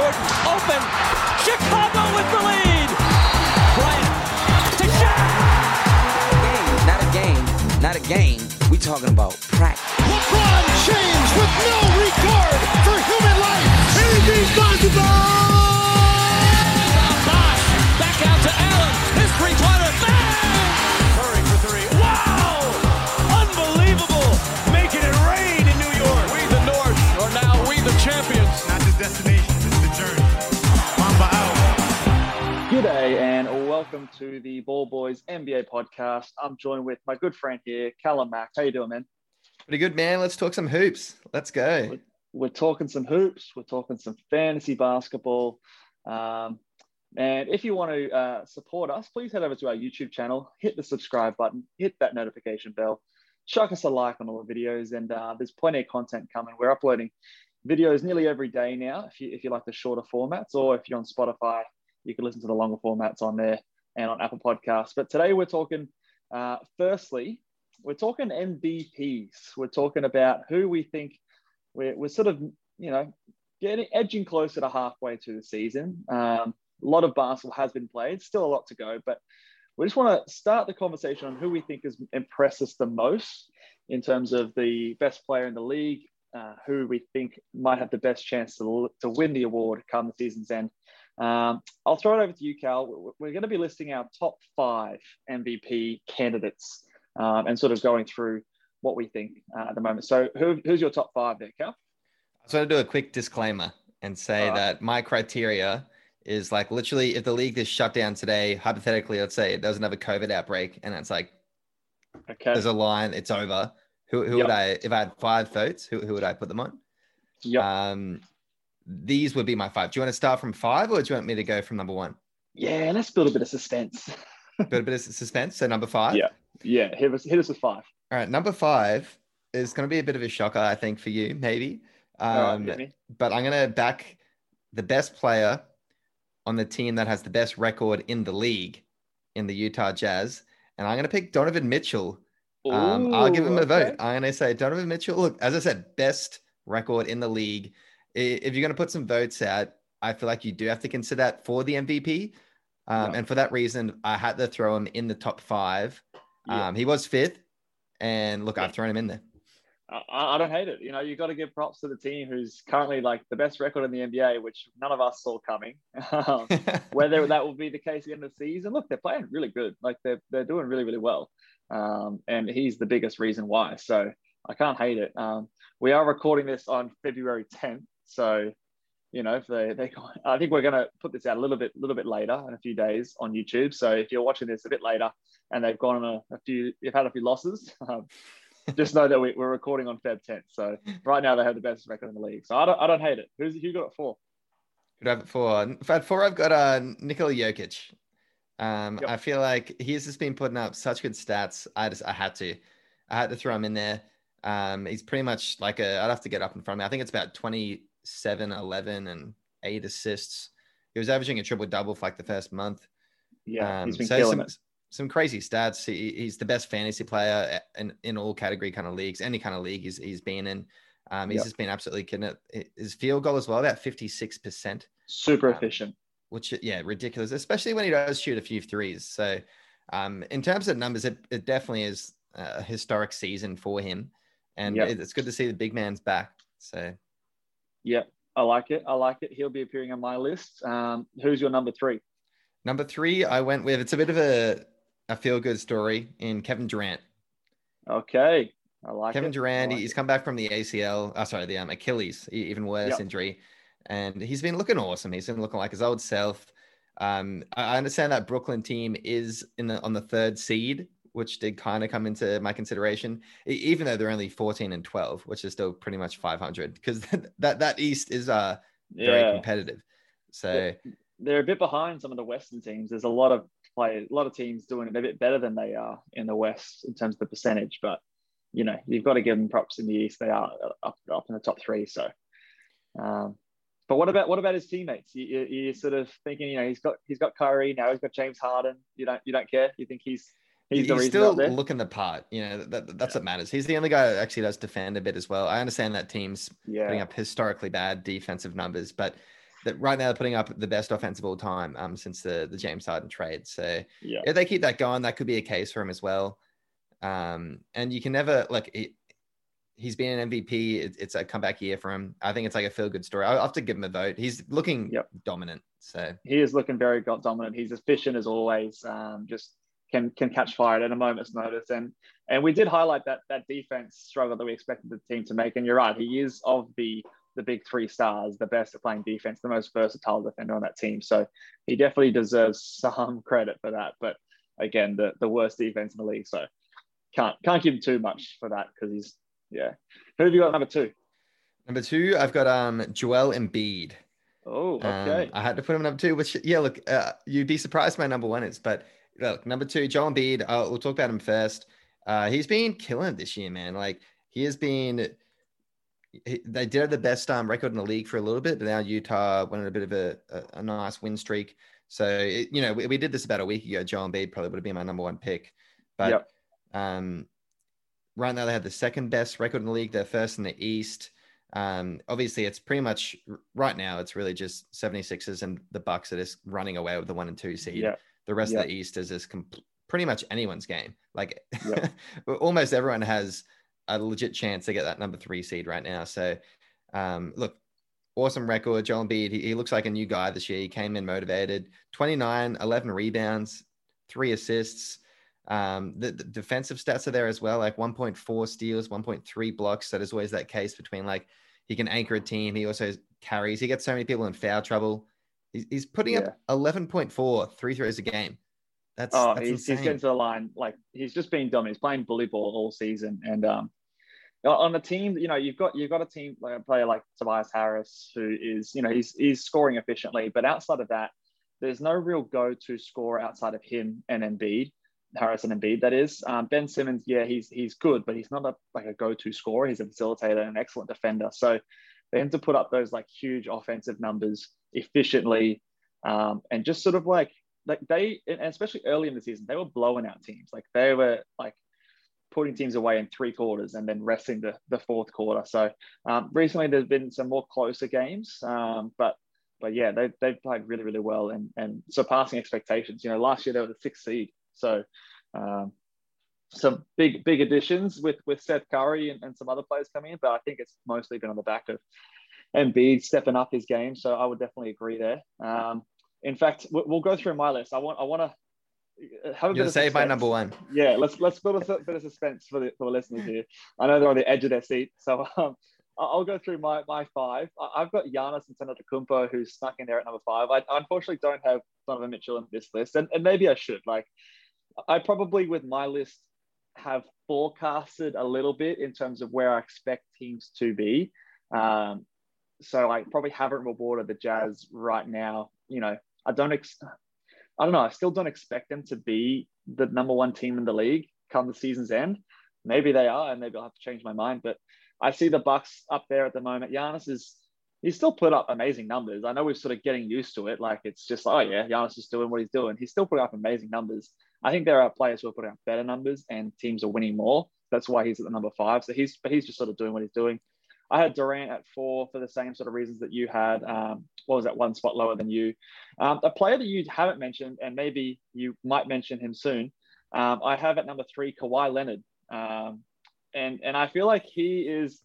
Jordan, open. Chicago with the lead. Bryant to Shaq. game, not a game, not a game. We talking about practice. LeBron James with no regard for human life. Anything's possible. Bosh back out to out. G'day and welcome to the Ball Boys NBA podcast. I'm joined with my good friend here, Callum Mack. How you doing, man? Pretty good, man. Let's talk some hoops. Let's go. We're talking some hoops. We're talking some fantasy basketball. Um, and if you want to uh, support us, please head over to our YouTube channel, hit the subscribe button, hit that notification bell, chuck us a like on all the videos, and uh, there's plenty of content coming. We're uploading videos nearly every day now. If you if you like the shorter formats, or if you're on Spotify, you can listen to the longer formats on there and on Apple Podcasts. But today we're talking. Uh, firstly, we're talking MVPs. We're talking about who we think we're, we're sort of you know getting edging closer to halfway to the season. Um, a lot of basketball has been played, still a lot to go, but we just want to start the conversation on who we think has impressed us the most in terms of the best player in the league, uh, who we think might have the best chance to, to win the award come the season's end. Um, I'll throw it over to you, Cal. We're- going to be listing our top five MVP candidates um, and sort of going through what we think uh, at the moment. So, who, who's your top five there, Cal? I just want to do a quick disclaimer and say Alright. that my criteria is like literally if the league is shut down today, hypothetically, let's say there was another COVID outbreak and it's like Okay. there's a line, it's over. Who, who Yep. would I, if I had five votes, who, who would I put them on? Yeah. Um, these would be my five. Do you want to start from five or do you want me to go from number one? yeah, let's build a bit of suspense. Bit a bit of suspense. So number five. Yeah. Yeah, hit us, hit us with five. All right. Number five is going to be a bit of a shocker, I think, for you, maybe. Right, Um, me. but I'm going to back the best player on the team that has the best record in the league in the Utah Jazz. And I'm going to pick Donovan Mitchell. Um, I'll give him Ooh, a vote. okay. I'm going to say Donovan Mitchell. Look, as I said, best record in the league. If you're going to put some votes out, I feel like you do have to consider that for the MVP. Um, Yeah. And for that reason, I had to throw him in the top five. Yeah. Um, he was fifth. And look, I've thrown him in there. I, I don't hate it. You know, you got to give props to the team who's currently like the best record in the NBA, which none of us saw coming. Whether that will be the case at the end of the season, look, they're playing really good. Like they're they're doing really really well, um, and he's the biggest reason why. So I can't hate it. Um, we are recording this on February 10th, so you know if they they I think we're gonna put this out a little bit a little bit later in a few days on YouTube. So if you're watching this a bit later and they've gone on a, a few, you've had a few losses. Um, just know that we, we're recording on Feb 10th. So right now they have the best record in the league. So I don't, I don't hate it. Who's who got it for? Could I have it for? Had four, I've got uh, Nikola Jokic. Um, Yep. I feel like he's just been putting up such good stats. I just I had to, I had to throw him in there. Um, he's pretty much like a. I'd have to get up in front of me. I think it's about 27, 11, and eight assists. He was averaging a triple double for like the first month. Yeah, he's Um, been so killing some, it. some crazy stats. He, he's the best fantasy player in, in all category kind of leagues, any kind of league he's, he's been in. Um, he's Yep. just been absolutely killing it. His field goal as well, about 56%, Super um, efficient. which, yeah, ridiculous, especially when he does shoot a few threes. So, um, in terms of numbers, it, it definitely is a historic season for him. And Yep. it's good to see the big man's back. So, Yeah, I like it. I like it. He'll be appearing on my list. Um, who's your number three? number three, I went with it's a bit of a, a feel good story in Kevin Durant. Okay, I like Kevin it. Durant, like he's it. come back from the ACL. Oh, sorry, the um, Achilles, even worse Yep. injury, and he's been looking awesome. He's been looking like his old self. Um, I I understand that Brooklyn team is in the on the third seed, which did kind of come into my consideration, even though they're only fourteen and twelve, which is still pretty much five hundred, because that that East is uh very Yeah, competitive. So they're a bit behind some of the Western teams. There's a lot of players, a lot of teams doing it a bit better than they are in the West in terms of the percentage. But you know, you've got to give them props in the East. They are up, up in the top three. So, um, but what about what about his teammates? You, you, you're sort of thinking, you know, he's got he's got Kyrie now. He's got James Harden. You don't you don't care. You think he's he's, he's, still looking the part. You know, that, that's what matters. He's the only guy that actually does defend a bit as well. I understand that teams putting up historically bad defensive numbers, but that right now they're putting up the best offense of all time um, since the the James Harden trade. So Yeah. if they keep that going, that could be a case for him as well. Um, and you can never like he, he's been an MVP. It, it's a comeback year for him. I think it's like a feel good story. I'll have to give him a vote. He's looking Yep. dominant. So he is looking very dominant. He's efficient as always. Um, just can can catch fire at a moment's notice. And and we did highlight that that defense struggle that we expected the team to make. And you're right, he is of the the big three stars, the best at playing defense, the most versatile defender on that team. So he definitely deserves some credit for that. But again, the the worst defense in the league. So can't can't give him too much for that because he's yeah. Who have you got number two? number two, I've got um Joel Embiid. Oh, Um, okay. I had to put him number two, which yeah, look, uh, you'd be surprised my number one is, but look, number two, Joel Embiid. Uh, we'll talk about him first. Uh, he's been killing it this year, man. Like he has been. he- They did have the best um, record in the league for a little bit, but now Utah went on a bit of a, a, a nice win streak. So it, you know, we, we did this about a week ago. Joel Embiid probably would have been my number one pick, but Yep. um, right now they have the second best record in the league. They're first in the East. Um, obviously, it's pretty much right now. It's really just 76ers and the Bucks that is running away with the one and two seed. Yeah. The rest Yeah. of the East is just com- pretty much anyone's game. Like Yeah. almost everyone has a legit chance to get that number three seed right now. So, um, look, awesome record. Joel Embiid, he, he looks like a new guy this year. He came in motivated, 29, 11 rebounds, three assists. Um, the, the defensive stats are there as well, like 1.4 steals, 1.3 blocks. That is always that case between like he can anchor a team. He also carries. He gets so many people in foul trouble. He's, putting Yeah. up 11.4 three throws a game. That's, Oh, that's he's, he's getting to the line. Like he's just been dominant. He's playing bully ball all season, and um, on the team, you know, you've got you've got a team like a player like Tobias Harris who is, you know, he's he's scoring efficiently, but outside of that, there's no real go-to score outside of him and Embiid, Harris and Embiid. That is, um, Ben Simmons. Yeah, he's he's good, but he's not a like a go-to scorer. He's a facilitator and an excellent defender. So for him to put up those like huge offensive numbers efficiently, um, and just sort of like like they and especially early in the season they were blowing out teams. Like they were like putting teams away in three quarters and then resting the, the fourth quarter. So um, recently there's been some more closer games um, but but yeah they, they've played really really well and and surpassing expectations. You know last year they were the sixth seed. So um, some big big additions with with Seth Curry and, and some other players coming in but I think it's mostly been on the back of Embiid stepping up his game so I would definitely agree there um, in fact, we- we'll go through my list. I want I want to have a bit of save my suspense. number one. Yeah, let's let's build a bit of suspense for the, for the listeners here. I know they're on the edge of their seat, so um, I- I'll go through my my five. I- I've got Giannis and Antetokounmpo who's snuck in there at number five. I unfortunately don't have Donovan Mitchell in this list, and, and maybe I should. Like, I probably with my list have forecasted a little bit in terms of where I expect teams to be. Um, so I probably haven't rewarded the Jazz right now. You know, I don't. Ex- I don't know. I still don't expect them to be the number one team in the league come the season's end. Maybe they are, and maybe I'll have to change my mind. But I see the Bucks up there at the moment. Giannis is he's still put up amazing numbers. I know we're sort of getting used to it. Like it's just, oh yeah, Giannis is doing what he's doing. He's still putting up amazing numbers. I think there are players who are putting up better numbers, and teams are winning more. That's why he's at the number five. So he's, but he's just sort of doing what he's doing. I had Durant at four for the same sort of reasons that you had. Um, what was that one spot lower than you? Um, a player that you haven't mentioned, and maybe you might mention him soon. Um, I have at number three Kawhi Leonard, um, and and I feel like he is,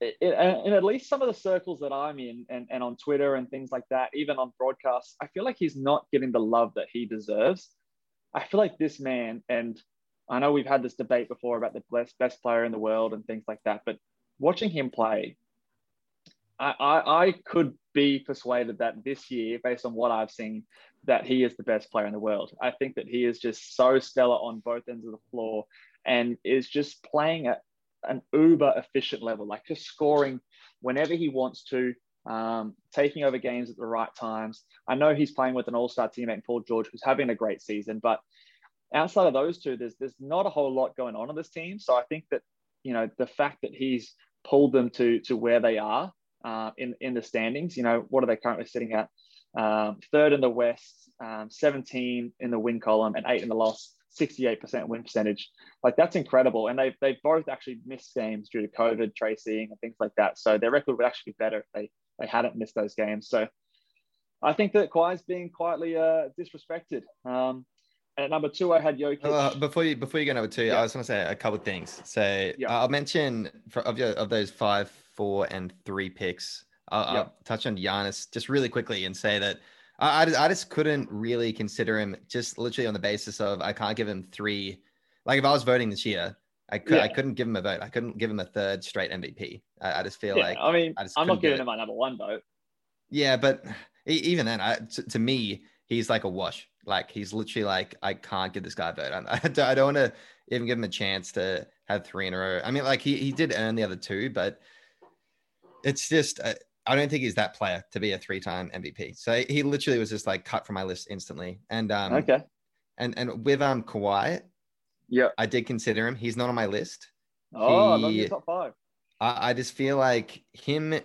in, in at least some of the circles that I'm in, and, and on Twitter and things like that, even on broadcasts, I feel like he's not getting the love that he deserves. I feel like this man, and I know we've had this debate before about the best best player in the world and things like that, but watching him play, I, I, I could be persuaded that this year, based on what I've seen, that he is the best player in the world. I think that he is just so stellar on both ends of the floor and is just playing at an uber efficient level, like just scoring whenever he wants to, um, taking over games at the right times. I know he's playing with an all-star teammate Paul George, who's having a great season, but outside of those two, there's there's not a whole lot going on in this team. So I think that you know the fact that he's pulled them to to where they are uh, in in the standings. You know what are they currently sitting at? Um, third in the West, um, 17 in the win column, and eight in the loss. 68% win percentage. Like that's incredible. And they've, they've both actually missed games due to COVID, tracing, and things like that. So their record would actually be better if they, they hadn't missed those games. So I think that Kawhi's being quietly uh, disrespected. Um, and at number two, I had Jokic. Uh, before you before you go number two, Yeah. I was going to say a couple of things. So Yeah. I'll mention for, of your of those five, four, and three picks. I'll, Yeah. I'll touch on Giannis just really quickly and say that I, I just- I just couldn't really consider him just literally on the basis of I can't give him three. Like if I was voting this year, I could I couldn't give him a vote. I couldn't give him a third straight MVP. I, I just feel yeah, like I mean, I I'm not giving him my number one vote. Yeah, but even then, I, to, to me, he's like a wash. Like he's literally like, I can't give this guy a vote. I, I don't, I don't want to even give him a chance to have three in a row. I mean, like he, he did earn the other two, but it's just, uh, I don't think he's that player to be a three-time MVP. So he literally was just like cut from my list instantly. And um, okay. and and with um Kawhi, Yeah. I did consider him. He's not on my list. Oh, not in He- your top five. I, I just feel like him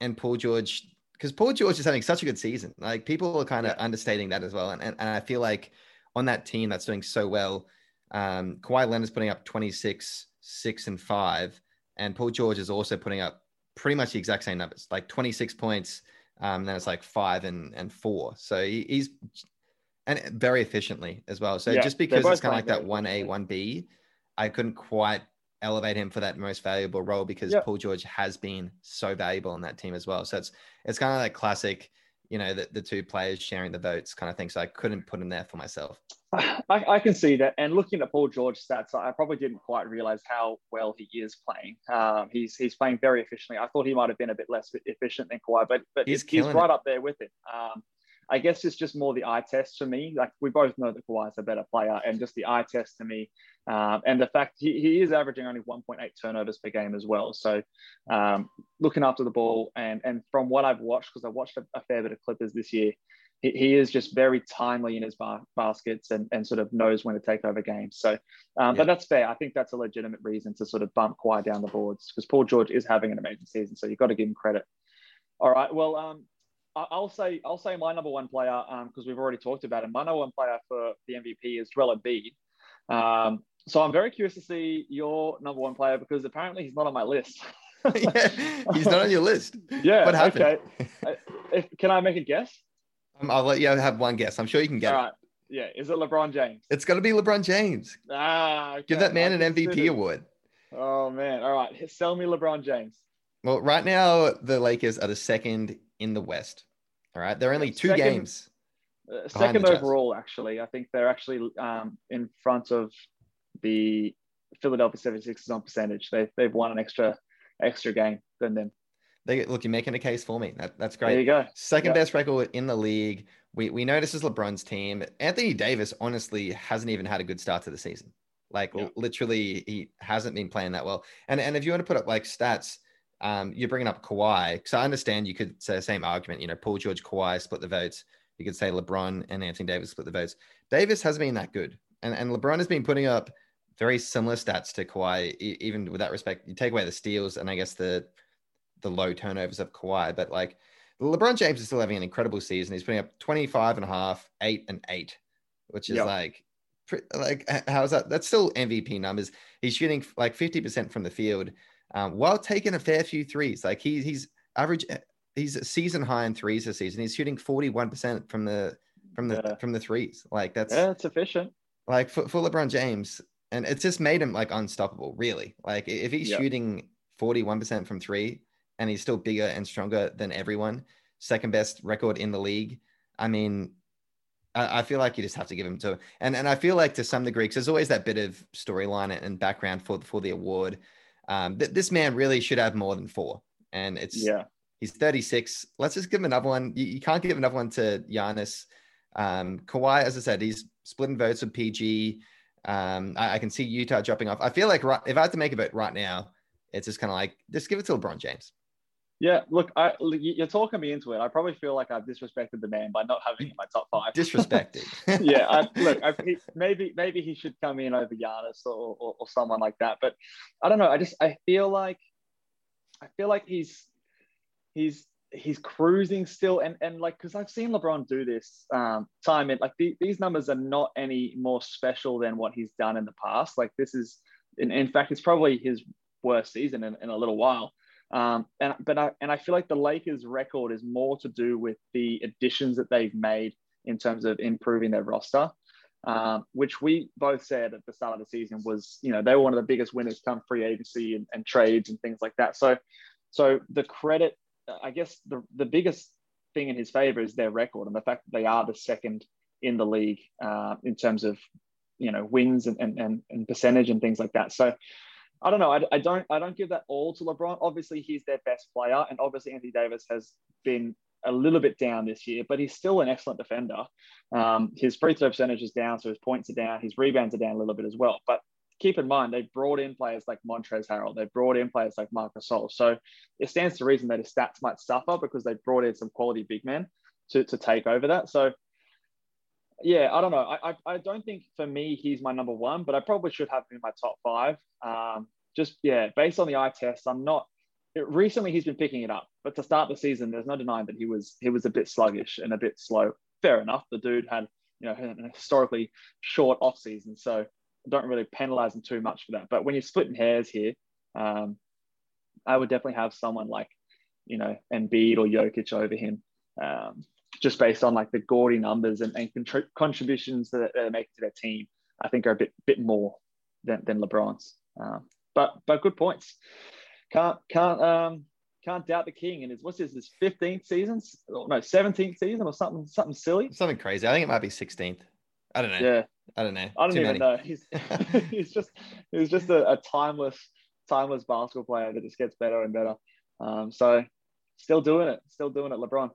and Paul George, because Paul George is having such a good season. Like people are kind of understating that as well. And, and and I feel like on that team that's doing so well, um, Kawhi Leonard's putting up 26, six and five, and Paul George is also putting up pretty much the exact same numbers, like 26 points. Um, then it's like five and and four. So he, he's and very efficiently as well. So Yeah, just because it's kind of like that one A, one B, I couldn't quite elevate him for that most valuable role because Yeah. Paul George has been so valuable on that team as well. So it's it's kind of like classic, you know, the, the two players sharing the votes kind of thing. So I couldn't put him there for myself. I, I can see that. And looking at Paul George stats, I probably didn't quite realize how well he is playing. Um, he's he's playing very efficiently. I thought he might have been a bit less efficient than Kawhi, but but He's he's, he's right it. up there with it. Um, I guess it's just more the eye test for me. Like we both know that Kawhi is a better player, and just the eye test to me, um, and the fact he, he is averaging only 1.8 turnovers per game as well. So um, looking after the ball, and and from what I've watched, because I watched a, a fair bit of Clippers this year, he, he is just very timely in his ba- baskets and, and sort of knows when to take over games. So, um, Yeah. but that's fair. I think that's a legitimate reason to sort of bump Kawhi down the boards because Paul George is having an amazing season. So you've got to give him credit. All right. Well, um, I'll say I'll say my number one player because we've already talked about him. My number one player for the MVP is Joel Embiid. Um, so I'm very curious to see your number one player because apparently he's not on my list. yeah, he's not on your list. Yeah. What happened? Okay. If, can I make a guess? Um, I'll let you have one guess. I'm sure you can get All it. right. Yeah. Is it LeBron James? It's going to be LeBron James. Ah, Give that man I an MVP award. Oh man! All right, sell me LeBron James. Well, right now the Lakers are the second in the West. All right, they're only two Second- games. Uh, second overall, actually, I think they're actually um, in front of the Philadelphia 76ers on percentage. They they've won an extra extra game than them. They look, you're making a case for me. That, that's great. There you go. Second Yeah. best record in the league. We we know this is LeBron's team. Anthony Davis honestly hasn't even had a good start to the season. Like literally, he hasn't been playing that well. And and if you want to put up like stats, um, you're bringing up Kawhi because I understand you could say the same argument. You know, Paul George, Kawhi split the votes. You could say LeBron and Anthony Davis split the votes. Davis hasn't been that good, and and LeBron has been putting up very similar stats to Kawhi. Even with that respect, you take away the steals and I guess the the low turnovers of Kawhi, but like LeBron James is still having an incredible season. He's putting up 25 and a half, eight and eight, which is Yeah. like, like, how's that? That's still MVP numbers. He's shooting like 50% from the field um, while taking a fair few threes. Like he, he's average, eh, he's a season high in threes this season. He's shooting 41% from the, from the, Yeah. from the threes. Like that's Yeah, it's efficient. like for, for LeBron James, and it's just made him like unstoppable, really. Like if he's Yeah. shooting 41% from three and he's still bigger and stronger than everyone, second best record in the league. I mean, I, I feel like you just have to give him to and and I feel like to some degree, 'cause there's always that bit of storyline and background for for the award. Um, th- this man really should have more than four, and it's Yeah. He's 36. Let's just give him another one. You, you can't give another one to Giannis. Um, Kawhi, as I said, he's splitting votes with PG. Um, I, I can see Utah dropping off. I feel like right, if I had to make a vote right now, it's just kind of like just give it to LeBron James. Yeah. Look, I, you- you're talking me into it. I probably feel like I've disrespected the man by not having him in my top five. Disrespected. yeah, I, look, I, he, maybe maybe he should come in over Giannis or, or, or someone like that. But I don't know. I just I feel like I feel like he's he's he's cruising still, and and like because I've seen LeBron do this um, time, and like the, these numbers are not any more special than what he's done in the past. Like this is, in, in fact, it's probably his worst season in, in a little while. Um, and but I, and I feel like the Lakers' record is more to do with the additions that they've made in terms of improving their roster, um, which we both said at the start of the season was you know they were one of the biggest winners come free agency and, and trades and things like that. So so the credit, I guess the the biggest thing in his favor is their record and the fact that they are the second in the league uh, in terms of you know wins and, and, and percentage and things like that. So I don't know. I, I don't I don't give that all to LeBron. Obviously, he's their best player, and obviously Anthony Davis has been a little bit down this year, but he's still an excellent defender. Um, his free throw percentage is down, so his points are down. His rebounds are down a little bit as well. But keep in mind, they've brought in players like Montrezl Harrell. They've brought in players like Marcus Gasol. So it stands to reason that his stats might suffer because they've brought in some quality big men to, to take over that. So yeah, I don't know. I, I, I, don't think for me he's my number one, but I probably should have him in my top five. Um, just yeah, based on the eye test, I'm not. It, recently, he's been picking it up, but to start the season, there's no denying that he was he was a bit sluggish and a bit slow. Fair enough. The dude had you know an historically short off season, so don't really penalize him too much for that. But when you're splitting hairs here, um, I would definitely have someone like you know Embiid or Jokic over him. Um, just based on like the gaudy numbers and, and contri- contributions that they're making to their team, I think are a bit bit more than, than LeBron's. Um, but but good points. Can't can't um can't doubt the king and his what's this his 15th season? No, 17th season or something something silly. Something crazy. I think it might be 16th. I don't know. Yeah. I don't know. I don't Too even many. know. He's he's just he's just a, a timeless timeless basketball player that just gets better and better. Um, so still doing it, still doing it, LeBron.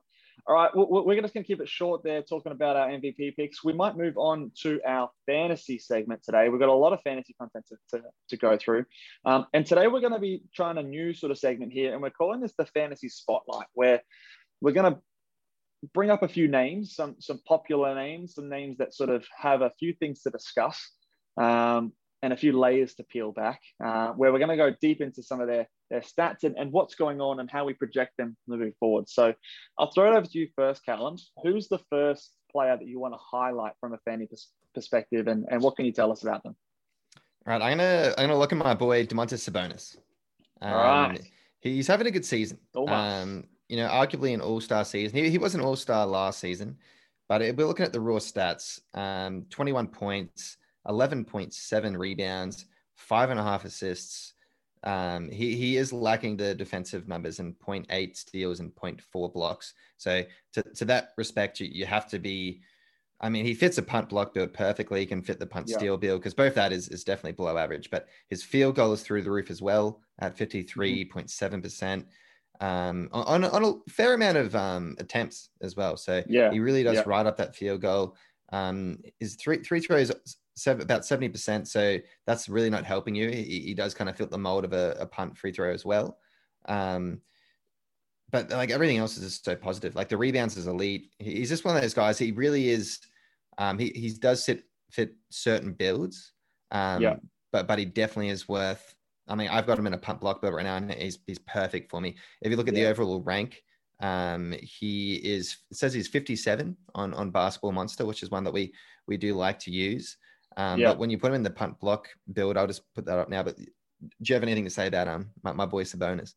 All right, we're just going to keep it short there, talking about our MVP picks. We might move on to our fantasy segment today. We've got a lot of fantasy content to, to, to go through. Um, and today we're going to be trying a new sort of segment here, and we're calling this the Fantasy Spotlight, where we're going to bring up a few names, some, some popular names, some names that sort of have a few things to discuss. Um, and a few layers to peel back, uh, where we're going to go deep into some of their, their stats and, and what's going on and how we project them moving forward. So I'll throw it over to you first, Callum. Who's the first player that you want to highlight from a fanny pers- perspective, and, and what can you tell us about them? All right, I'm gonna I'm gonna look at my boy Domantas Sabonis. Um, All right. he's having a good season. Um, you know, arguably an All Star season. He, he was an All Star last season, but we're looking at the raw stats. Um, 21 points, 11.7 rebounds, five and a half assists. Um, he, he is lacking the defensive numbers and 0.8 steals and 0.4 blocks. So to, to that respect, you, you have to be, I mean, he fits a punt block build perfectly. He can fit the punt Yeah. steal build because both that is, is definitely below average, but his field goal is through the roof as well at 53.7%. Um, on, on a fair amount of um, attempts as well. So Yeah, he really does yeah. ride up that field goal. Um, his three three throws seven, about seventy percent, so that's really not helping you. He, he does kind of fit the mold of a, a punt free throw as well. Um, but like everything else is just so positive. Like the rebounds is elite. He's just one of those guys. He really is. Um, he he does sit fit certain builds. Um, Yeah. But but he definitely is worth. I mean, I've got him in a punt block build right now, and he's he's perfect for me. If you look at the overall rank, um, he is says he's 57 on on Basketball Monster, which is one that we we do like to use. Um, Yeah. But when you put him in the punt block build, I'll just put that up now. But do you have anything to say about um my, my boy Sabonis?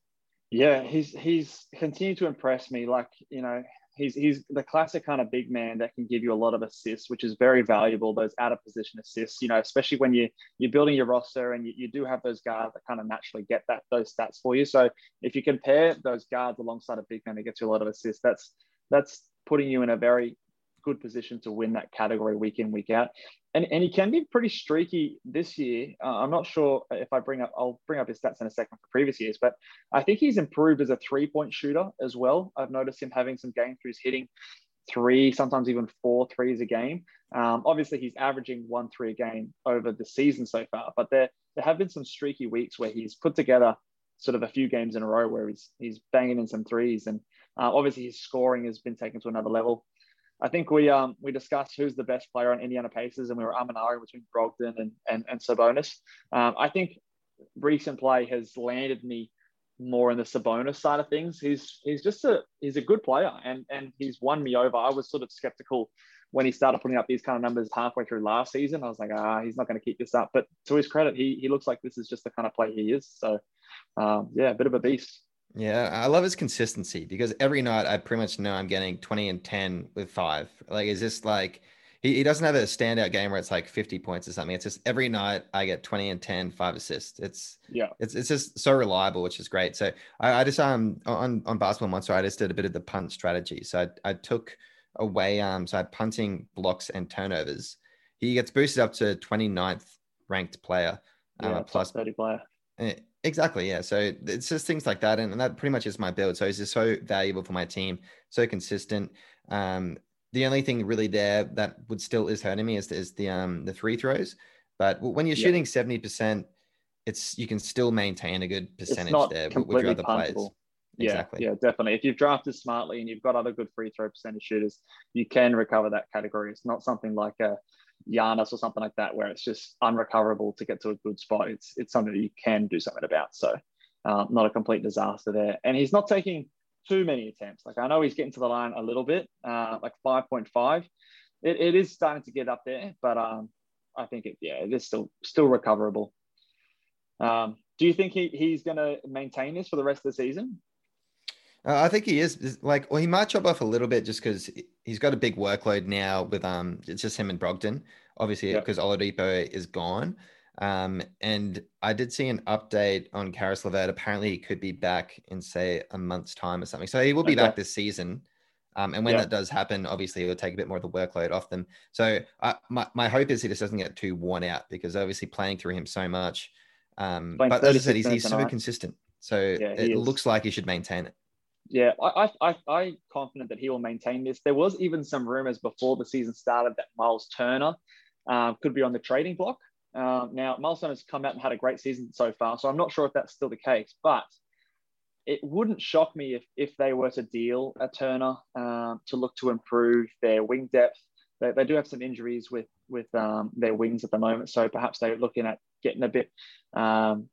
Yeah, he's he's continued to impress me. Like you know, he's he's the classic kind of big man that can give you a lot of assists, which is very valuable. Those out of position assists, you know, especially when you you're building your roster and you, you do have those guards that kind of naturally get that those stats for you. So if you compare those guards alongside a big man that gets you a lot of assists, that's that's putting you in a very good position to win that category week in week out. And, and he can be pretty streaky this year. Uh, I'm not sure if I bring up, I'll bring up his stats in a second for previous years, but I think he's improved as a three point shooter as well. I've noticed him having some games where he's hitting three, sometimes even four threes a game. Um, obviously, he's averaging one three a game over the season so far, but there, there have been some streaky weeks where he's put together sort of a few games in a row where he's, he's banging in some threes. And uh, obviously, his scoring has been taken to another level. I think we um we discussed who's the best player on Indiana Pacers, and we were Aminari between Brogdon and and, and Sabonis. Um, I think recent play has landed me more in the Sabonis side of things. He's he's just a he's a good player, and and he's won me over. I was sort of skeptical when he started putting up these kind of numbers halfway through last season. I was like, ah, he's not going to keep this up. But to his credit, he he looks like this is just the kind of player he is. So, um, yeah, a bit of a beast. Yeah, I love his consistency because every night I pretty much know I'm getting 20 and 10 with five. Like, is this like he, he doesn't have a standout game where it's like 50 points or something. It's just every night I get 20 and 10, five assists. It's Yeah. it's it's just so reliable, which is great. So I, I just um on on basketball monster, I just did a bit of the punt strategy. So I, I took away um so I had punting blocks and turnovers. He gets boosted up to 29th ranked player. Yeah, top plus 30 player. Exactly. Yeah. So it's just things like that. And, and that pretty much is my build. So he's just so valuable for my team, so consistent. Um, the only thing really there that would still is hurting me is, is the um the free throws. But when you're Yeah. shooting 70%, it's you can still maintain a good It's percentage there with your other players. Yeah, Exactly. yeah, definitely. If you've drafted smartly and you've got other good free throw percentage shooters, you can recover that category. It's not something like a Giannis or something like that where it's just unrecoverable to get to a good spot. It's it's something you can do something about. So, um, not a complete disaster there. And he's not taking too many attempts. Like I know he's getting to the line a little bit, uh, like five point five. It, it is starting to get up there, but um, I think it yeah, it is still still recoverable. Um, do you think he, he's going to maintain this for the rest of the season? Uh, I think he is is like, well, he might chop off a little bit just because he's got a big workload now with um, it's just him and Brogdon, obviously because Oladipo is gone. Um, and I did see an update on Caris LeVert. Apparently, he could be back in say a month's time or something. So he will be Okay. back this season. Um, and when Yeah. that does happen, obviously it will take a bit more of the workload off them. So I, my, my hope is he just doesn't get too worn out because obviously playing through him so much. Um, but as I said, he's, he's super consistent. So Yeah, it looks like he should maintain it. Yeah, I, I, I, I'm confident that he will maintain this. There was even some rumors before the season started that Miles Turner uh, could be on the trading block. Um, now, Miles Turner's come out and had a great season so far, so I'm not sure if that's still the case, but it wouldn't shock me if, if they were to deal a Turner um, to look to improve their wing depth. They, they do have some injuries with with um, their wings at the moment, so perhaps they're looking at getting a bit um,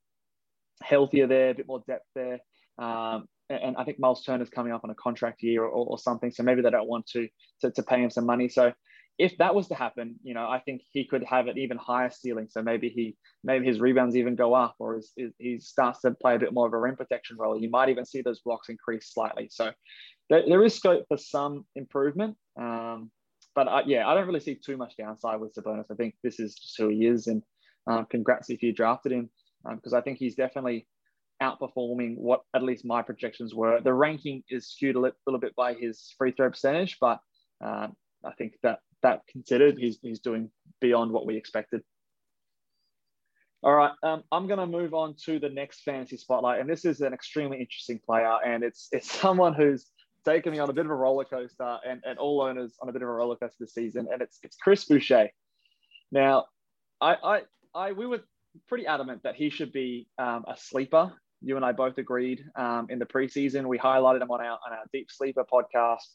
healthier there, a bit more depth there. Um, and I think Miles Turner's coming up on a contract year or, or something, so maybe they don't want to, to to pay him some money. So if that was to happen, you know, I think he could have an even higher ceiling. So maybe he maybe his rebounds even go up, or his, he starts to play a bit more of a rim protection role. You might even see those blocks increase slightly. So there, there is scope for some improvement. Um, but I, yeah, I don't really see too much downside with Sabonis. I think this is just who he is, and um, congrats if you drafted him because I think he's definitely outperforming what at least my projections were. The ranking is skewed a li- little bit by his free throw percentage, but um, I think that that considered, he's he's doing beyond what we expected. All right, um, I'm going to move on to the next fantasy spotlight, and this is an extremely interesting player, and it's it's someone who's taken me on a bit of a roller coaster, and, and all owners on a bit of a roller coaster this season, and it's it's Chris Boucher. Now, I I, I we were pretty adamant that he should be um, a sleeper. You and I both agreed um, in the preseason. We highlighted him on our on our Deep Sleeper podcast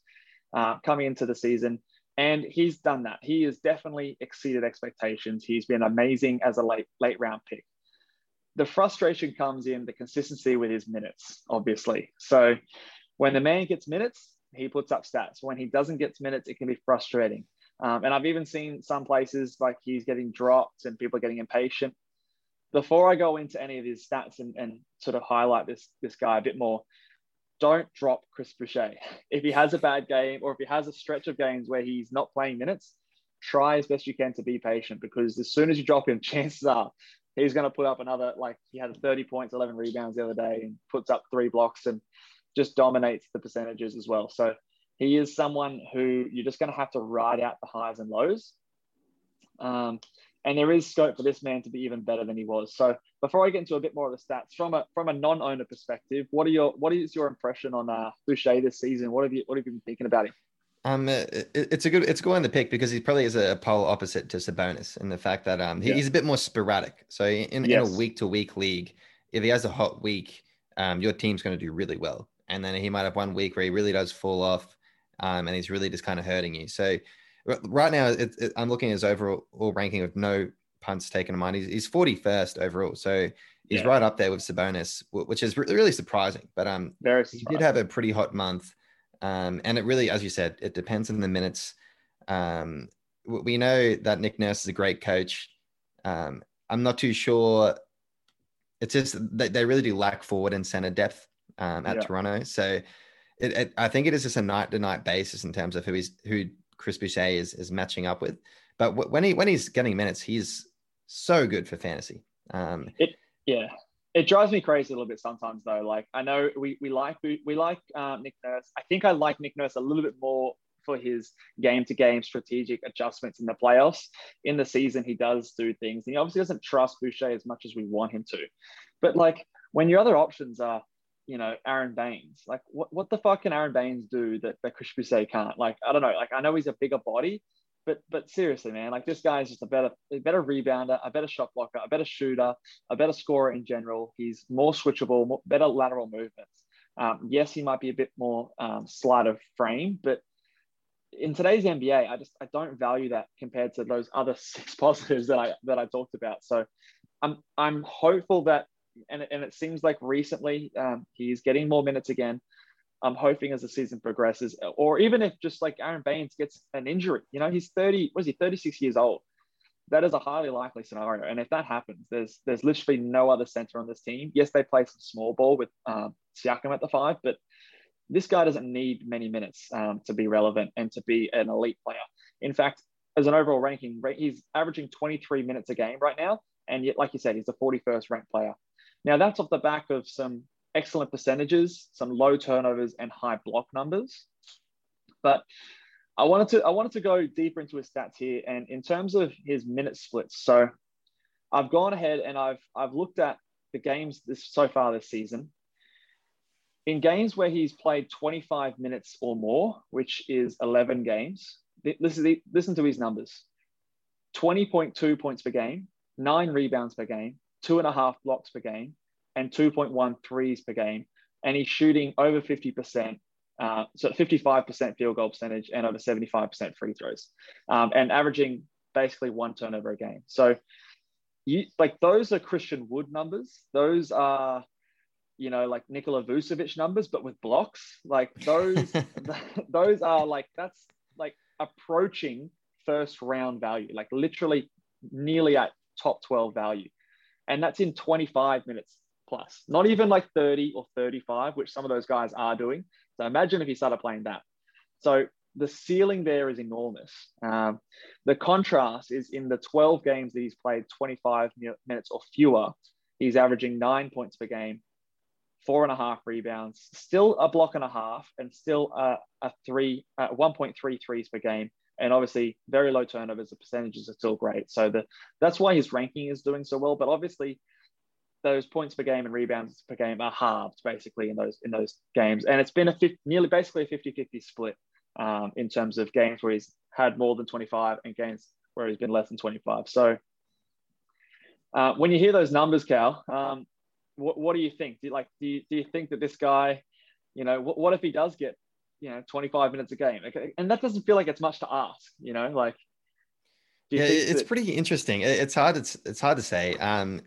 uh, coming into the season. And he's done that. He has definitely exceeded expectations. He's been amazing as a late late round pick. The frustration comes in the consistency with his minutes, obviously. So when the man gets minutes, he puts up stats. When he doesn't get minutes, it can be frustrating. Um, and I've even seen some places like he's getting dropped and people are getting impatient. Before I go into any of his stats and, and sort of highlight this this guy a bit more, don't drop Chris Boucher. If he has a bad game or if he has a stretch of games where he's not playing minutes, try as best you can to be patient because as soon as you drop him, chances are he's going to put up another, like he had 30 points, 11 rebounds the other day and puts up three blocks and just dominates the percentages as well. So he is someone who you're just going to have to ride out the highs and lows. Um, and there is scope for this man to be even better than he was. So before I get into a bit more of the stats, from a from a non-owner perspective, what are your what is your impression on uh, Boucher this season? What have you what have you been thinking about him? Um, it, it's a good it's a good one to pick because he probably is a polar opposite to Sabonis in the fact that um he- Yeah. he's a bit more sporadic. So in, in a week to week league, if he has a hot week, um, your team's going to do really well, and then he might have one week where he really does fall off, um, and he's really just kind of hurting you. So right now, it, it, I'm looking at his overall ranking with no punts taken in mind. He's, he's 41st overall, so he's Yeah. right up there with Sabonis, which is re- really surprising. But um, Very he did have a pretty hot month. Um, and it really, as you said, it depends on the minutes. Um, we know that Nick Nurse is a great coach. Um, I'm not too sure. It's just they, they really do lack forward and center depth um, at Yeah. Toronto. So it, it, I think it is just a night to night basis in terms of who is who Chris Boucher is is matching up with. But w- when he when he's getting minutes, he's so good for fantasy. Um, it, Yeah, it drives me crazy a little bit sometimes though. Like I know we we like we like um, Nick Nurse. I think I like Nick Nurse a little bit more for his game to game strategic adjustments in the playoffs. In the season, he does do things, and he obviously doesn't trust Boucher as much as we want him to. But like when your other options are, you know, Aron Baynes, like what, what the fuck can Aron Baynes do that, that Chris Boucher can't? Like, I don't know. Like I know he's a bigger body, but but seriously, man, like this guy is just a better a better rebounder, a better shot blocker, a better shooter, a better scorer in general. He's more switchable, more, better lateral movements. Um, yes, he might be a bit more um, slight of frame, but in today's NBA, I just I don't value that compared to those other six positives that I that I talked about. So I'm I'm hopeful that and, and it seems like recently um, he's getting more minutes again. I'm hoping as the season progresses, or even if just like Aron Baynes gets an injury, you know, he's 30, was he 36 years old? That is a highly likely scenario. And if that happens, there's there's literally no other center on this team. Yes, they play some small ball with um, Siakam at the five, but this guy doesn't need many minutes um, to be relevant and to be an elite player. In fact, as an overall ranking, he's averaging 23 minutes a game right now. And yet, like you said, he's the 41st ranked player. Now, that's off the back of some excellent percentages, some low turnovers, and high block numbers. But I wanted to I wanted to go deeper into his stats here, and in terms of his minute splits. So I've gone ahead and I've I've looked at the games this so far this season. In games where he's played 25 minutes or more, which is 11 games, is listen to his numbers: 20.2 points per game, nine rebounds per game, two and a half blocks per game, and 2.1 threes per game. And he's shooting over 50%, uh, so 55% field goal percentage and over 75% free throws, um, and averaging basically one turnover a game. So, you like those are Christian Wood numbers. Those are, you know, like Nikola Vucevic numbers, but with blocks. Like those, those are like that's like approaching first round value, like literally nearly at top 12 value. And that's in 25 minutes plus, not even like 30 or 35, which some of those guys are doing. So imagine if he started playing that. So the ceiling there is enormous. Um, the contrast is in the 12 games that he's played 25 minutes or fewer, he's averaging nine points per game, four and a half rebounds, still a block and a half, and still a, a three, uh, 1.3 threes per game. And obviously, very low turnovers. The percentages are still great. So the, that's why his ranking is doing so well. But obviously, those points per game and rebounds per game are halved basically in those in those games. And it's been a 50, nearly basically a 50-50 split um, in terms of games where he's had more than 25 and games where he's been less than 25. So uh, when you hear those numbers, Cal, um, what, what do you think? Do you, like, do you, do you think that this guy, you know, what, what if he does get, you know, 25 minutes a game? Like, and that doesn't feel like it's much to ask, you know, like, yeah, it's that- pretty interesting. It's hard. It's, it's hard to say. Um,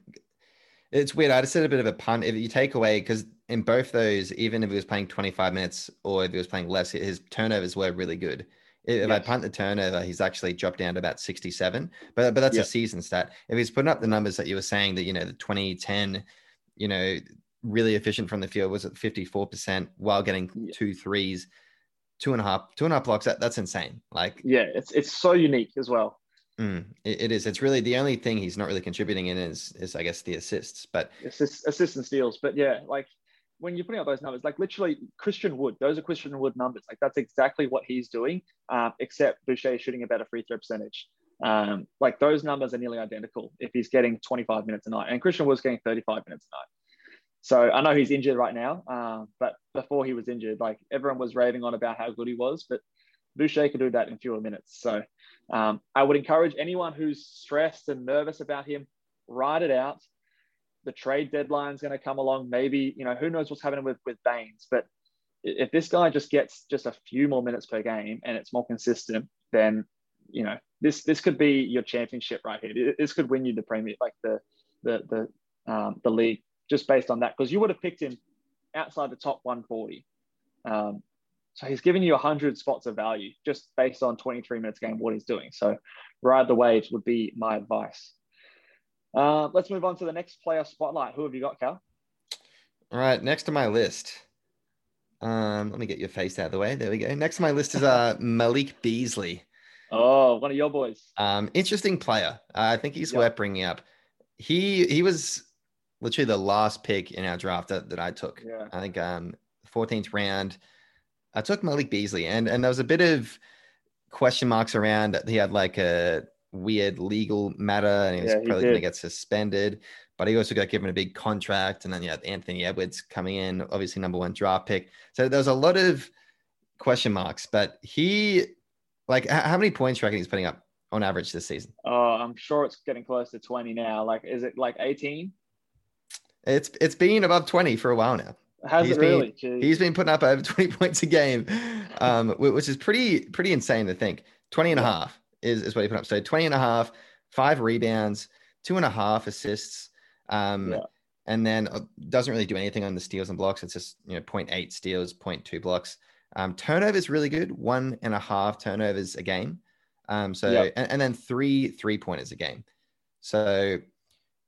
it's weird. I just said a bit of a punt. If you take away, because in both those, even if he was playing 25 minutes or if he was playing less, his turnovers were really good. If yes. I punt the turnover, he's actually dropped down to about 67. But but that's yep. a season stat. If he's putting up the numbers that you were saying that, you know, the 2010, you know, really efficient from the field was at 54% while getting yeah. two threes, two and a half, two and a half blocks. That, that's insane. Like, yeah, it's it's so unique as well. Mm, it, it is. It's really the only thing he's not really contributing in is, is I guess, the assists. But Assist, assists and steals. But yeah, like when you're putting out those numbers, like literally Christian Wood, those are Christian Wood numbers. Like that's exactly what he's doing, um, except Boucher is shooting a better free throw percentage. Um, like those numbers are nearly identical if he's getting 25 minutes a night, and Christian Wood's getting 35 minutes a night. So I know he's injured right now, uh, but before he was injured, like everyone was raving on about how good he was, but Boucher could do that in fewer minutes. So um, I would encourage anyone who's stressed and nervous about him, write it out. The trade deadline is going to come along. Maybe, you know, who knows what's happening with, with Baynes. But if this guy just gets just a few more minutes per game and it's more consistent, then, you know, this this could be your championship right here. This could win you the Premier, like the, the, the, um, the league just based on that. Because you would have picked him outside the top 140. Um, so he's giving you 100 spots of value just based on 23 minutes game, what he's doing. So ride the waves would be my advice. Uh, let's move on to the next player spotlight. Who have you got, Cal? All right, next to my list. Um, let me get your face out of the way. There we go. Next to my list is uh Malik Beasley. Oh, one of your boys. Um, interesting player. Uh, I think he's Yeah. worth bringing up. He he was literally the last pick in our draft that, that I took. Yeah. I think um 14th round. I took Malik Beasley, and and there was a bit of question marks around. that He had like a weird legal matter, and he was Yeah, probably going to get suspended. But he also got given a big contract, and then you had Anthony Edwards coming in, obviously number one draft pick. So there was a lot of question marks. But he, like, how many points do you reckon he's putting up on average this season? Oh, I'm sure it's getting close to 20 now. Like, is it like 18? It's it's been above 20 for a while now. Has He's it been- really? Jeez. He's been putting up over 20 points a game, um, which is pretty pretty insane to think. 20 and a half is, is what he put up. So 20 and a half, five rebounds, two and a half assists. Um, Yeah. and then uh, doesn't really do anything on the steals and blocks. It's just you know 0.8 steals, 0.2 blocks. Um, turnovers really good, one and a half turnovers a game. Um, so Yeah. and, and then three three pointers a game. So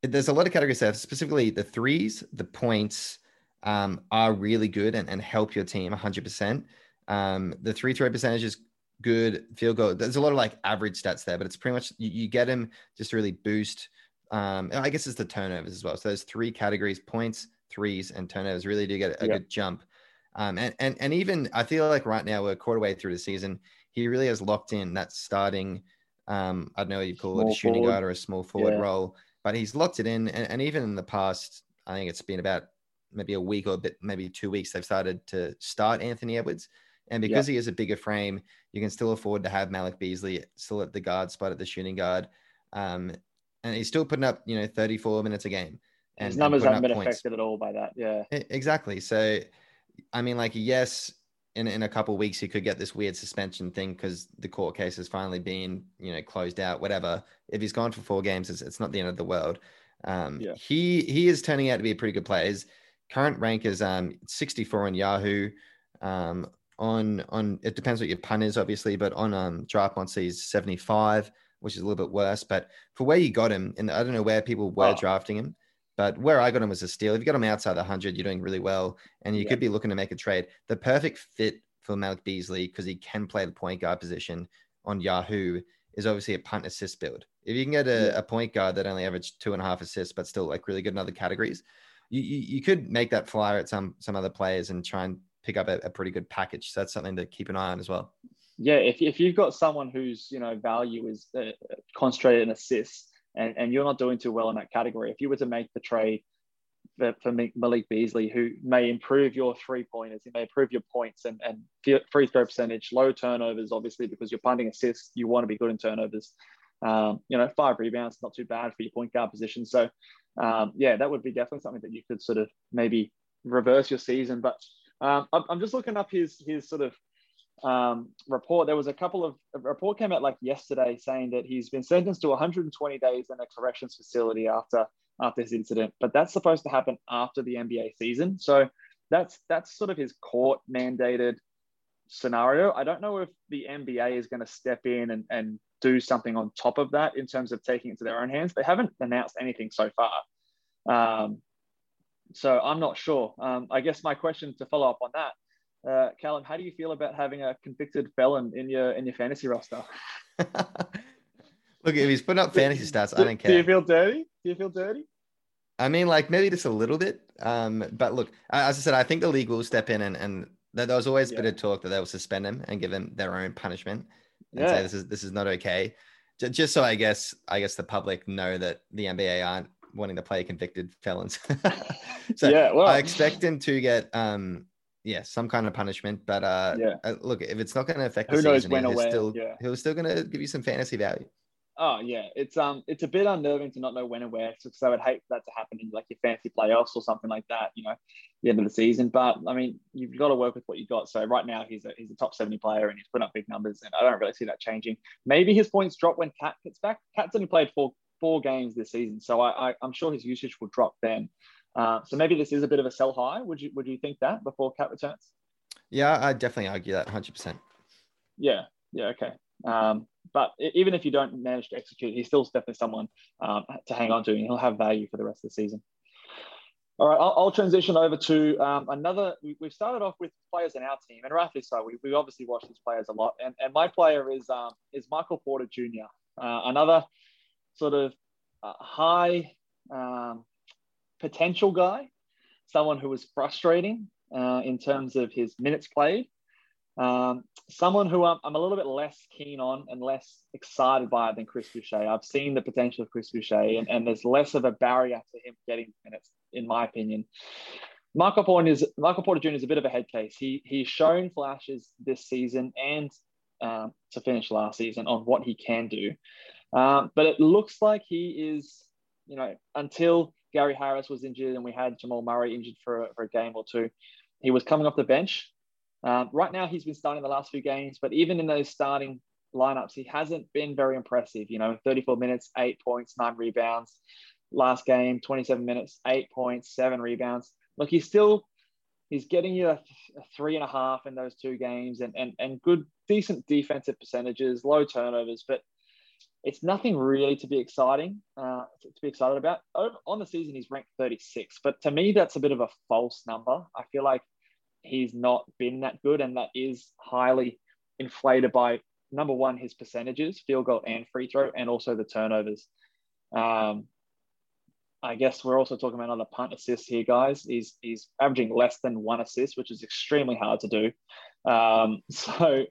there's a lot of categories there, specifically the threes, the points um, are really good and, and help your team 100%. Um, the free throw percentage is good, field goal. There's a lot of like average stats there, but it's pretty much you, you get him just to really boost. Um, I guess it's the turnovers as well. So there's three categories: points, threes, and turnovers. Really do get a Yeah. good jump. Um, and and and even I feel like right now we're quarter way through the season. He really has locked in that starting. Um, I don't know what you call it, a shooting forward. guard or a small forward Yeah. role, but he's locked it in. And, and even in the past, I think it's been about maybe a week or a bit, maybe two weeks, they've started to start Anthony Edwards. And because he is a bigger frame, you can still afford to have Malik Beasley still at the guard spot at the shooting guard. Um, and he's still putting up, you know, 34 minutes a game. And, His numbers haven't been points. affected at all by that. Yeah. Exactly. So, I mean, like, yes, in, in a couple of weeks, he could get this weird suspension thing because the court case has finally been, you know, closed out, whatever. If he's gone for four games, it's, it's not the end of the world. Um, Yeah. He he is turning out to be a pretty good player. His current rank is um 64 on Yahoo. Um, on on it depends what your pun is, obviously, but on um draft Monster, he's 75, which is a little bit worse. But for where you got him, and I don't know where people were Oh. drafting him, but where I got him was a steal. If you got him outside the 100, you're doing really well. And you Yeah. could be looking to make a trade. The perfect fit for Malik Beasley, because he can play the point guard position on Yahoo, is obviously a punt assist build. If you can get a, Yeah. a point guard that only averaged two and a half assists, but still like really good in other categories, you, you, you could make that flyer at some some other players and try and pick up a, a pretty good package. So that's something to keep an eye on as well. Yeah. If, if you've got someone whose, you know, value is uh, concentrated in assists and, and you're not doing too well in that category, if you were to make the trade for, for Malik Beasley, who may improve your three pointers, he may improve your points and, and free throw percentage, low turnovers, obviously, because you're punting assists, you want to be good in turnovers. Um, you know, five rebounds, not too bad for your point guard position. So, um, yeah, that would be definitely something that you could sort of maybe reverse your season. But um, I'm, just looking up his his sort of um, report. There was a couple of a report came out like yesterday saying that he's been sentenced to 120 days in a corrections facility after after this incident, but that's supposed to happen after the NBA season. So that's that's sort of his court mandated scenario. I don't know if the NBA is going to step in and, and do something on top of that in terms of taking it to their own hands. They haven't announced anything so far. Um, so I'm not sure. Um, I guess my question to follow up on that, uh, Callum, how do you feel about having a convicted felon in your in your fantasy roster? Look, if he's putting up fantasy stats, I Do- don't Do you care. feel dirty? Do you feel dirty? I mean, like maybe just a little bit. Um, but look, as I said, I think the league will step in and and there was always a bit of talk that they will suspend him and give him their own punishment and Yeah. say this is this is not okay. J- Just so I guess I guess the public know that the NBA aren't wanting to play convicted felons. so yeah. Well, I expect him to get um yeah some kind of punishment. But uh, Yeah. uh, look, if it's not going to affect the Who knows season, when or where, still yeah. he'll still going to give you some fantasy value. Oh yeah, it's um it's a bit unnerving to not know when and where. So, so I would hate for that to happen in like your fantasy playoffs or something like that. You know, the end of the season. But I mean, you've got to work with what you got. So right now he's a he's a top seventy player and he's putting up big numbers, and I don't really see that changing. Maybe his points drop when Cat gets back. Cat's only played four four games this season, so I, I I'm sure his usage will drop then. Uh, so maybe this is a bit of a sell high. Would you would you think that before Cat returns? Yeah, I definitely argue that 100. percent Yeah, yeah, okay. Um, but even if you don't manage to execute, he's still definitely someone um, to hang on to, and he'll have value for the rest of the season. All right, I'll, I'll transition over to um, another. We, have started off with players in our team, and rightly so. We, we obviously watch these players a lot, and, and my player is um, is Michael Porter Jr., uh, another sort of uh, high um, potential guy, someone who was frustrating uh, in terms of his minutes played, um, someone who I'm, I'm, a little bit less keen on and less excited by than Chris Boucher. I've seen the potential of Chris Boucher, and, and there's less of a barrier to him getting minutes, in my opinion. Michael Porter is Michael Porter Jr. is a bit of a head case. He he's shown flashes this season and um, to finish last season on what he can do, um, but it looks like he is, you know, until Gary Harris was injured and we had Jamal Murray injured for, for a game or two, he was coming off the bench um, right now, he's been starting the last few games, but even in those starting lineups, he hasn't been very impressive. You know, 34 minutes, eight points, nine rebounds. Last game, 27 minutes, eight points, seven rebounds. Look, he's still he's getting you a, three and a half in those two games, and and and good, decent defensive percentages, low turnovers, but it's nothing really to be exciting uh, to, be excited about. On the season, he's ranked 36, but to me, that's a bit of a false number. I feel like he's not been that good, and that is highly inflated by number one his percentages, field goal and free throw, and also the turnovers. Um, I guess we're also talking about another punt assist here, guys. He's he's averaging less than one assist, which is extremely hard to do. Um, so,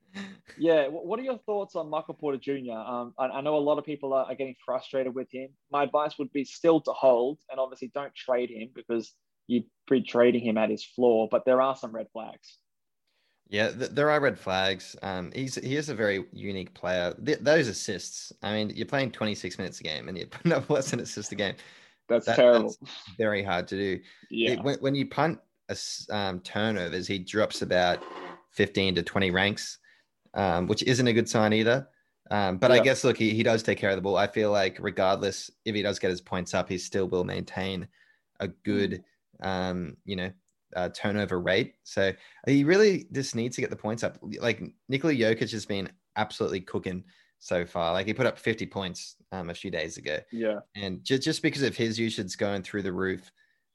yeah, what are your thoughts on Michael Porter Jr.? Um, I, I, know a lot of people are, are, getting frustrated with him. My advice would be still to hold, and obviously don't trade him because you'd be trading him at his floor, but there are some red flags. Yeah, th- there are red flags. Um, he's he is a very unique player. Th- those assists. I mean, you're playing 26 minutes a game and you're putting up less than assist a game. That's that, terrible. That's very hard to do. Yeah. It, when, when, you punt a, um, turnovers, he drops about 15 to 20 ranks, um, which isn't a good sign either. Um, but yeah. I guess look, he, he does take care of the ball. I feel like regardless if he does get his points up, he still will maintain a good um, you know, uh, turnover rate. So he really just needs to get the points up. Like Nikola Jokic has been absolutely cooking so far. Like he put up 50 points um, a few days ago. Yeah. And just, just because of his usage going through the roof,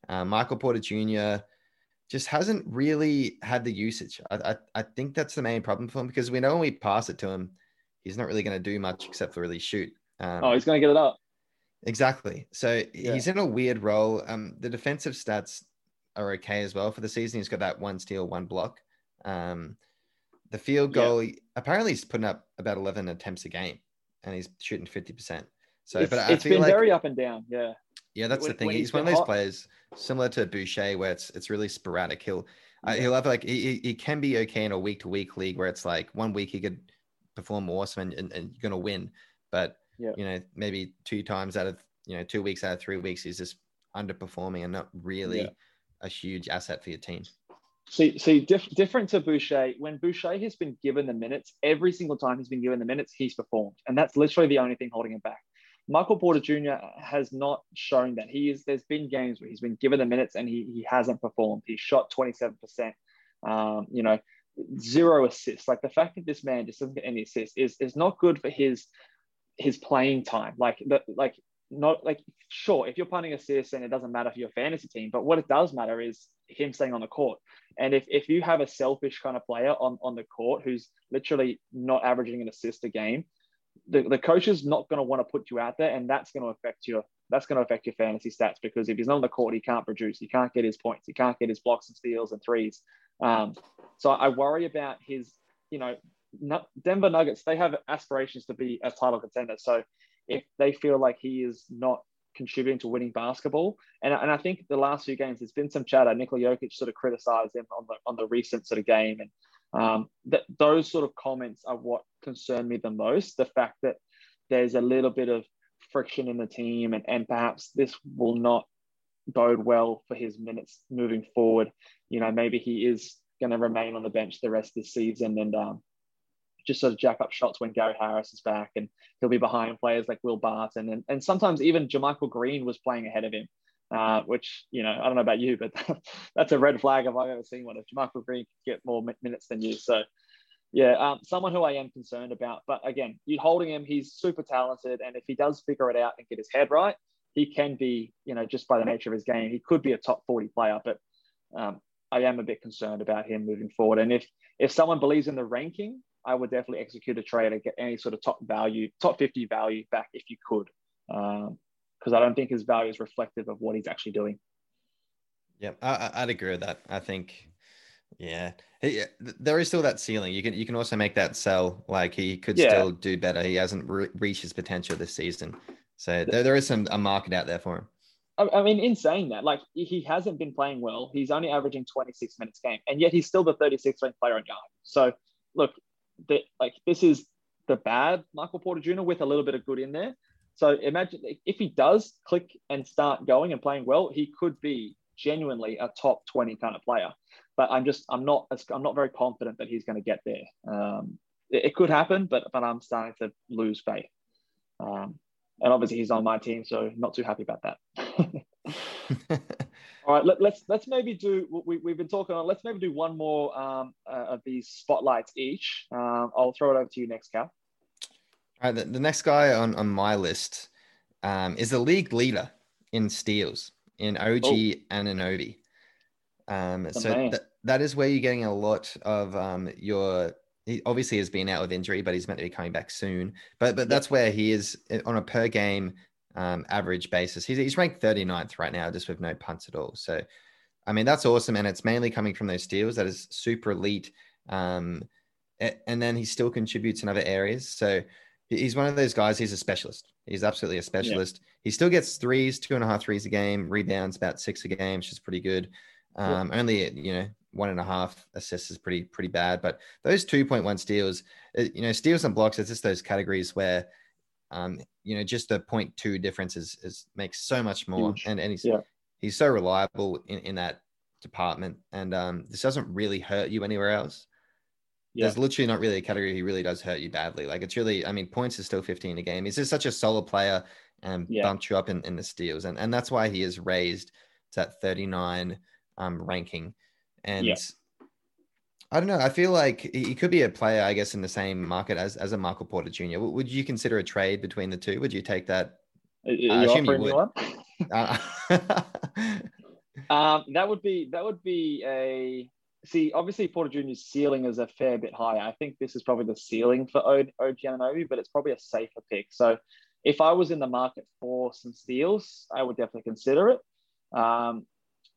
uh, Michael Porter Jr. just hasn't really had the usage. I, I, I think that's the main problem for him because we know when we pass it to him, he's not really going to do much except for really shoot. Um, oh, he's going to get it up. Exactly. So yeah. he's in a weird role. Um, the defensive stats are okay as well for the season. He's got that one steal, one block. Um, the field goal, yeah. apparently, he's putting up about 11 attempts a game and he's shooting 50%. So, it's, but I it's been like, very up and down. Yeah. Yeah, that's when, the thing. He's, he's one of those hot. players similar to Boucher, where it's it's really sporadic. He'll uh, yeah. uh, he'll have like he, he can be okay in a week to week league where it's like one week he could perform awesome and, and, and you're gonna win, but yeah. you know, maybe two times out of you know, two weeks out of three weeks, he's just underperforming and not really yeah. a huge asset for your team. See, see, diff- different to Boucher. When Boucher has been given the minutes, every single time he's been given the minutes, he's performed, and that's literally the only thing holding him back. Michael Porter Jr. has not shown that he is. There's been games where he's been given the minutes and he he hasn't performed. He shot 27 percent. Um, you know, zero assists. Like the fact that this man just doesn't get any assists is is not good for his his playing time. Like the like not like sure if you're punting assists and it doesn't matter for your fantasy team, but what it does matter is him staying on the court. And if, if you have a selfish kind of player on, on the court who's literally not averaging an assist a game, the, the coach is not going to want to put you out there and that's going to affect your that's going to affect your fantasy stats because if he's not on the court, he can't produce, he can't get his points, he can't get his blocks and steals and threes. Um, so I worry about his, you know, Denver Nuggets, they have aspirations to be a title contender. So if they feel like he is not contributing to winning basketball. And, and I think the last few games, there's been some chatter. Nikola Jokic sort of criticized him on the on the recent sort of game, and um, that those sort of comments are what concern me the most. The fact that there's a little bit of friction in the team, and, and perhaps this will not bode well for his minutes moving forward. You know, maybe he is going to remain on the bench the rest of the season, and um, just sort of jack up shots when Gary Harris is back, and he'll be behind players like Will Barton, and, and sometimes even JaMychal Green was playing ahead of him, uh, which you know I don't know about you, but that's a red flag if I've ever seen one. If JaMychal Green can get more minutes than you, so yeah, um, someone who I am concerned about. But again, you holding him, he's super talented, and if he does figure it out and get his head right, he can be, you know, just by the nature of his game, he could be a top 40 player. But um, I am a bit concerned about him moving forward. And if if someone believes in the ranking, I would definitely execute a trade and get any sort of top value, top 50 value back if you could, because I don't think his value is reflective of what he's actually doing. Yeah, I, would agree with that. I think, yeah, he, there is still that ceiling. You can you can also make that sell. Like he could yeah. still do better. He hasn't re- reached his potential this season, so there, there is some a market out there for him. I mean, in saying that, like he hasn't been playing well. He's only averaging 26 minutes game, and yet he's still the 36th ranked player on Yahoo. So, look, the, like this is the bad Michael Porter Jr. with a little bit of good in there. So imagine if he does click and start going and playing well, he could be genuinely a top 20 kind of player. But I'm just I'm not I'm not very confident that he's going to get there. Um, it, it, could happen, but but I'm starting to lose faith. Um, and obviously he's on my team, so not too happy about that. All right, let, us let's, let's maybe do. We, we've been talking on. Let's maybe do one more um, uh, of these spotlights each. Um, I'll throw it over to you next, Cal. All right, the, the next guy on on my list um, is the league leader in steals in OG oh. Anunoby. Um, so th- that is where you're getting a lot of um, your he obviously has been out with injury, but he's meant to be coming back soon. But but that's where he is eh, on a per game um, average basis. He's, he's ranked 39th right now, just with no punts at all. So, I mean, that's awesome. And it's mainly coming from those steals. That is super elite. Um, and then he still contributes in other areas. So he's one of those guys. He's a specialist. He's absolutely a specialist. Yeah. He still gets threes, two and a half threes a game, rebounds about six a game, which is pretty good. Um, yeah. Only you know one and a half assists is pretty pretty bad. But those two point one steals, uh, you know, steals and blocks, it's just those categories where, um, you know, just the point two difference is, is makes so much more. Huge. And and he's yeah. he's so reliable in, in that department. And um, this doesn't really hurt you anywhere else. Yeah. There's literally not really a category he really does hurt you badly. Like it's really, I mean, points is still 15 a game. He's just such a solid player and yeah. bumped you up in, in the steals. And, and that's why he is raised to that 39 um, ranking. And yeah. I don't know. I feel like he could be a player, I guess, in the same market as, as a Michael Porter Jr. Would you consider a trade between the two? Would you take that? Are you uh, offering you one? uh, um, that would be that would be a see. Obviously, Porter Jr.'s ceiling is a fair bit higher. I think this is probably the ceiling for OG Anunoby, but it's probably a safer pick. So, if I was in the market for some steals, I would definitely consider it. Um,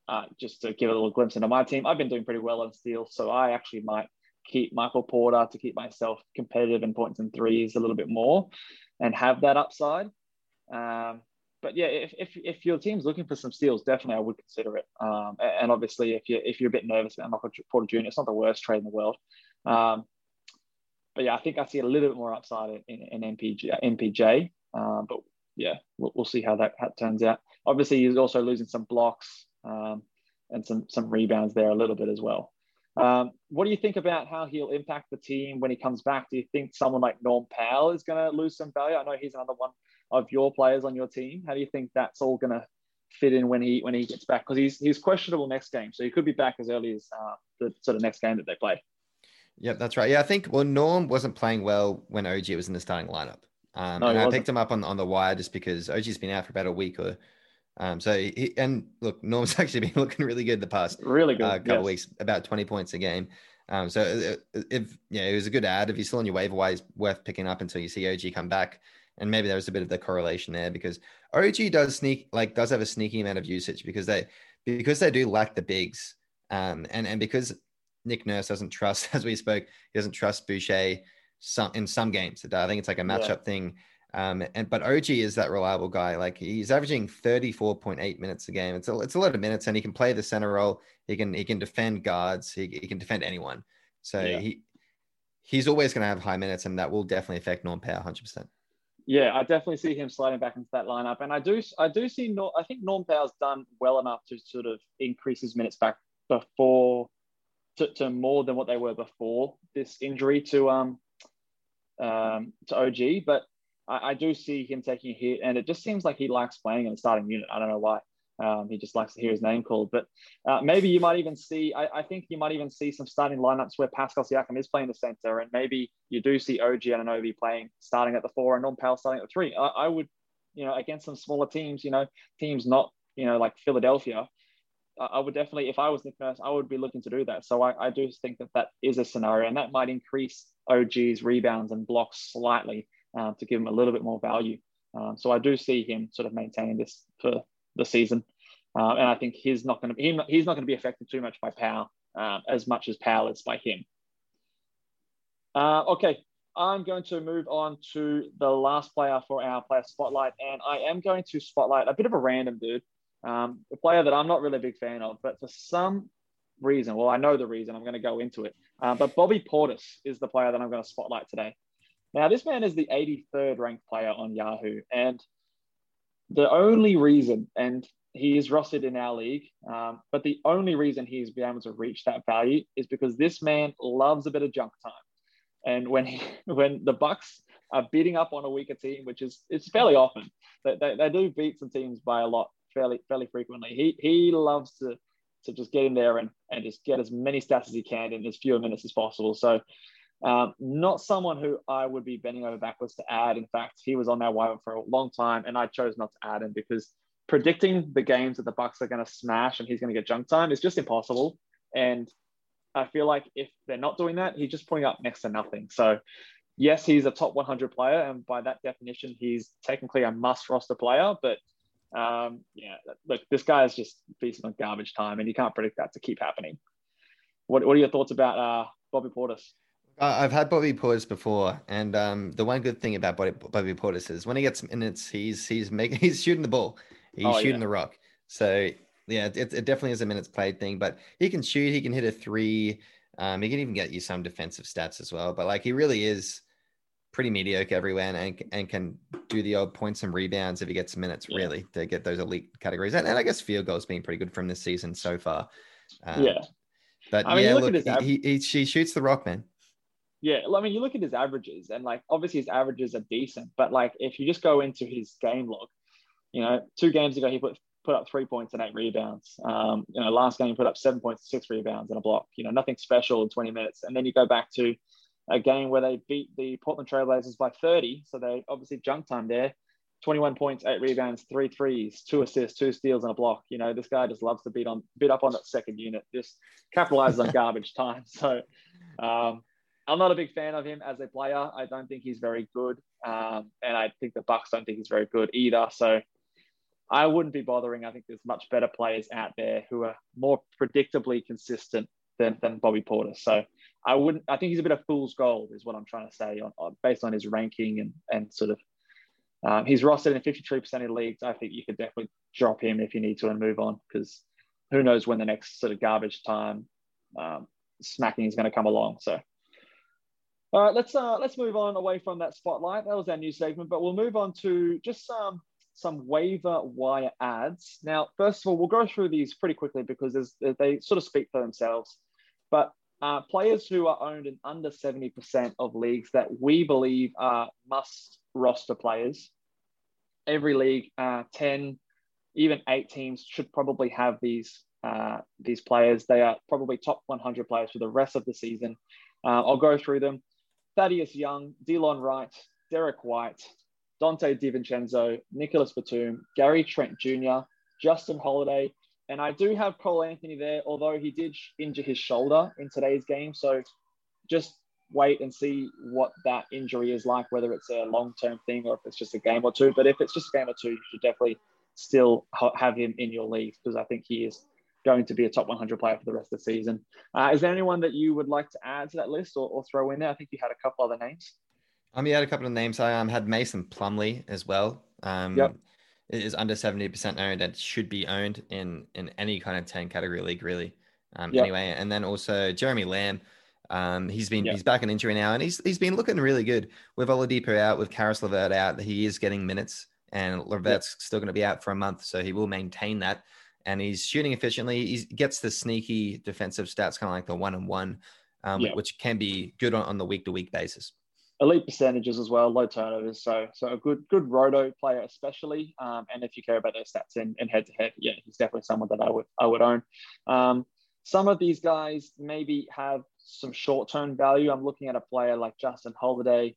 uh, just to give a little glimpse into my team, I've been doing pretty well on steals, so I actually might keep Michael Porter to keep myself competitive in points and threes a little bit more, and have that upside. Um, but yeah, if, if, if your team's looking for some steals, definitely I would consider it. Um, and obviously, if you're if you're a bit nervous about Michael Porter Jr., it's not the worst trade in the world. Um, but yeah, I think I see a little bit more upside in, in MPJ. MPJ. Um, but yeah, we'll, we'll see how that, that turns out. Obviously, he's also losing some blocks um, and some some rebounds there a little bit as well. Um, what do you think about how he'll impact the team when he comes back? Do you think someone like Norm Powell is going to lose some value? I know he's another one of your players on your team. How do you think that's all going to fit in when he when he gets back? Because he's he's questionable next game, so he could be back as early as uh, the sort of next game that they play. Yep, that's right. Yeah, I think well, Norm wasn't playing well when OG was in the starting lineup. Um, no, and I picked him up on, on the wire just because OG's been out for about a week or um, so he, and look, Norm's actually been looking really good the past really good uh, couple yes. weeks, about 20 points a game. Um, so uh, uh, if yeah, it was a good ad. If you're still on your waiver wire, worth picking up until you see OG come back. And maybe there was a bit of the correlation there because OG does sneak like does have a sneaky amount of usage because they because they do lack the bigs. Um, and and because Nick Nurse doesn't trust, as we spoke, he doesn't trust Boucher some in some games. I think it's like a matchup yeah. thing. Um, and but OG is that reliable guy. Like he's averaging 34.8 minutes a game. It's a, it's a lot of minutes, and he can play the center role. He can he can defend guards. He, he can defend anyone. So yeah. he he's always going to have high minutes, and that will definitely affect Norm Powell 100. percent Yeah, I definitely see him sliding back into that lineup, and I do I do see Norm, I think Norm Powell's done well enough to sort of increase his minutes back before to, to more than what they were before this injury to um um to OG, but I, I, do see him taking a hit, and it just seems like he likes playing in the starting unit. I don't know why. Um, he just likes to hear his name called. But uh, maybe you might even see, I, I, think you might even see some starting lineups where Pascal Siakam is playing the center, and maybe you do see OG and Anunoby playing starting at the four and Norm Powell starting at the three. I, I would you know, against some smaller teams, you know, teams not, you know, like Philadelphia, I would definitely, if I was Nick Nurse, I would be looking to do that. So I, I do think that that is a scenario, and that might increase OG's rebounds and blocks slightly um, to give him a little bit more value. Um, so I do see him sort of maintaining this for the season, uh, and I think he's not going to he, he's not going to be affected too much by Powell um, as much as Powell is by him. Uh, okay, I'm going to move on to the last player for our player spotlight, and I am going to spotlight a bit of a random dude, um, a player that I'm not really a big fan of, but for some reason, well, I know the reason. I'm going to go into it, uh, but Bobby Portis is the player that I'm going to spotlight today. Now, this man is the 83rd ranked player on Yahoo, and the only reason, and he is rostered in our league, um, but the only reason he's been able to reach that value is because this man loves a bit of junk time. And when he, when the Bucks are beating up on a weaker team, which is it's fairly often, they, they, they do beat some teams by a lot fairly fairly frequently. He he loves to to just get in there and, and just get as many stats as he can in as few minutes as possible. So um, not someone who I would be bending over backwards to add. In fact, he was on our wire for a long time, and I chose not to add him because predicting the games that the Bucks are going to smash and he's going to get junk time is just impossible. And I feel like if they're not doing that, he's just putting up next to nothing. So, yes, he's a top 100 player, and by that definition, he's technically a must roster player. But um, yeah, look, this guy is just feasting on garbage time, and you can't predict that to keep happening. What, what are your thoughts about uh, Bobby Portis? I've had Bobby Portis before, and um, the one good thing about Bobby, Bobby Portis is when he gets minutes, he's he's making he's shooting the ball, he's oh, shooting yeah. the rock. So yeah, it, it definitely is a minutes played thing, but he can shoot, he can hit a three, um, he can even get you some defensive stats as well. But like he really is pretty mediocre everywhere, and and can do the odd points and rebounds if he gets minutes yeah. really to get those elite categories. And, and I guess field goals being pretty good from this season so far. Um, yeah. But I mean, yeah, look, look he, he, he, shoots the rock, man. Yeah, I mean, you look at his averages, and like obviously his averages are decent, but like if you just go into his game log, you know, two games ago he put put up three points and eight rebounds. Um, you know, last game he put up seven points, six rebounds, and a block. You know, nothing special in 20 minutes. And then you go back to a game where they beat the Portland Trailblazers by 30, so they obviously junk time there. 21 points, eight rebounds, three threes, two assists, two steals, and a block. You know, this guy just loves to beat on beat up on that second unit, just capitalizes on garbage time. So um, I'm not a big fan of him as a player. I don't think he's very good, um, and I think the Bucks don't think he's very good either. So I wouldn't be bothering. I think there's much better players out there who are more predictably consistent than, than Bobby Porter. So I wouldn't. I think he's a bit of fool's gold, is what I'm trying to say, on, on based on his ranking and and sort of. Um, he's rostered in 53% of leagues. I think you could definitely drop him if you need to and move on because who knows when the next sort of garbage time um, smacking is going to come along. So all right, let's uh, let's move on away from that spotlight. That was our new segment, but we'll move on to just some some waiver wire ads. Now, first of all, we'll go through these pretty quickly because they sort of speak for themselves. But uh, players who are owned in under 70% of leagues that we believe are must roster players. Every league, uh, 10, even eight teams should probably have these uh, these players. They are probably top 100 players for the rest of the season. Uh, I'll go through them. Thaddeus Young, Delon Wright, Derrick White, Donte DiVincenzo, Nicolas Batum, Gary Trent Jr., Justin Holiday, and I do have Cole Anthony there, although he did injure his shoulder in today's game. So just wait and see what that injury is like, whether it's a long term thing or if it's just a game or two. But if it's just a game or two, you should definitely still have him in your league because I think he is going to be a top 100 player for the rest of the season. Uh, is there anyone that you would like to add to that list or, or throw in there? I think you had a couple other names. Um, you had a couple of names. I um, had Mason Plumlee as well. Um, yep. It is under 70% owned and should be owned in in any kind of 10 category league, really. Um, yep. Anyway, and then also Jeremy Lamb. Um, he's been yep. he's back in injury now, and he's he's been looking really good with Oladipo out, with Caris LeVert out. He is getting minutes, and LeVert's yep. still going to be out for a month, so he will maintain that and he's shooting efficiently. He gets the sneaky defensive stats, kind of like the one and one, um, yeah. which can be good on, on the week to week basis. Elite percentages as well, low turnovers. So, so a good, good roto player, especially. Um, and if you care about those stats in, in head to head, yeah, he's definitely someone that I would, I would own. Um, some of these guys maybe have some short term value. I'm looking at a player like Justin Holiday,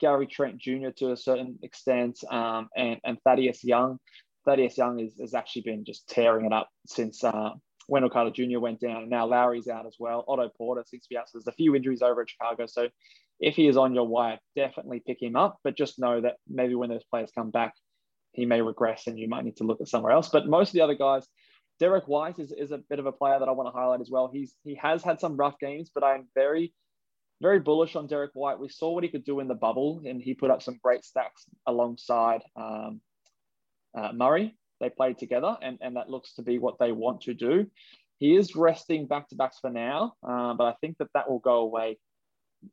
Gary Trent Jr. to a certain extent, um, and and Thaddeus Young. Thaddeus Young is, has actually been just tearing it up since uh, Wendell Carter Jr. went down, and now Lauri's out as well. Otto Porter seems to be out. So there's a few injuries over at Chicago. So if he is on your wire, definitely pick him up. But just know that maybe when those players come back, he may regress, and you might need to look at somewhere else. But most of the other guys, Derrick White is, is a bit of a player that I want to highlight as well. He's he has had some rough games, but I'm very very bullish on Derrick White. We saw what he could do in the bubble, and he put up some great stacks alongside um, uh, Murray. They played together, and, and that looks to be what they want to do. He is resting back to backs for now, uh, but I think that that will go away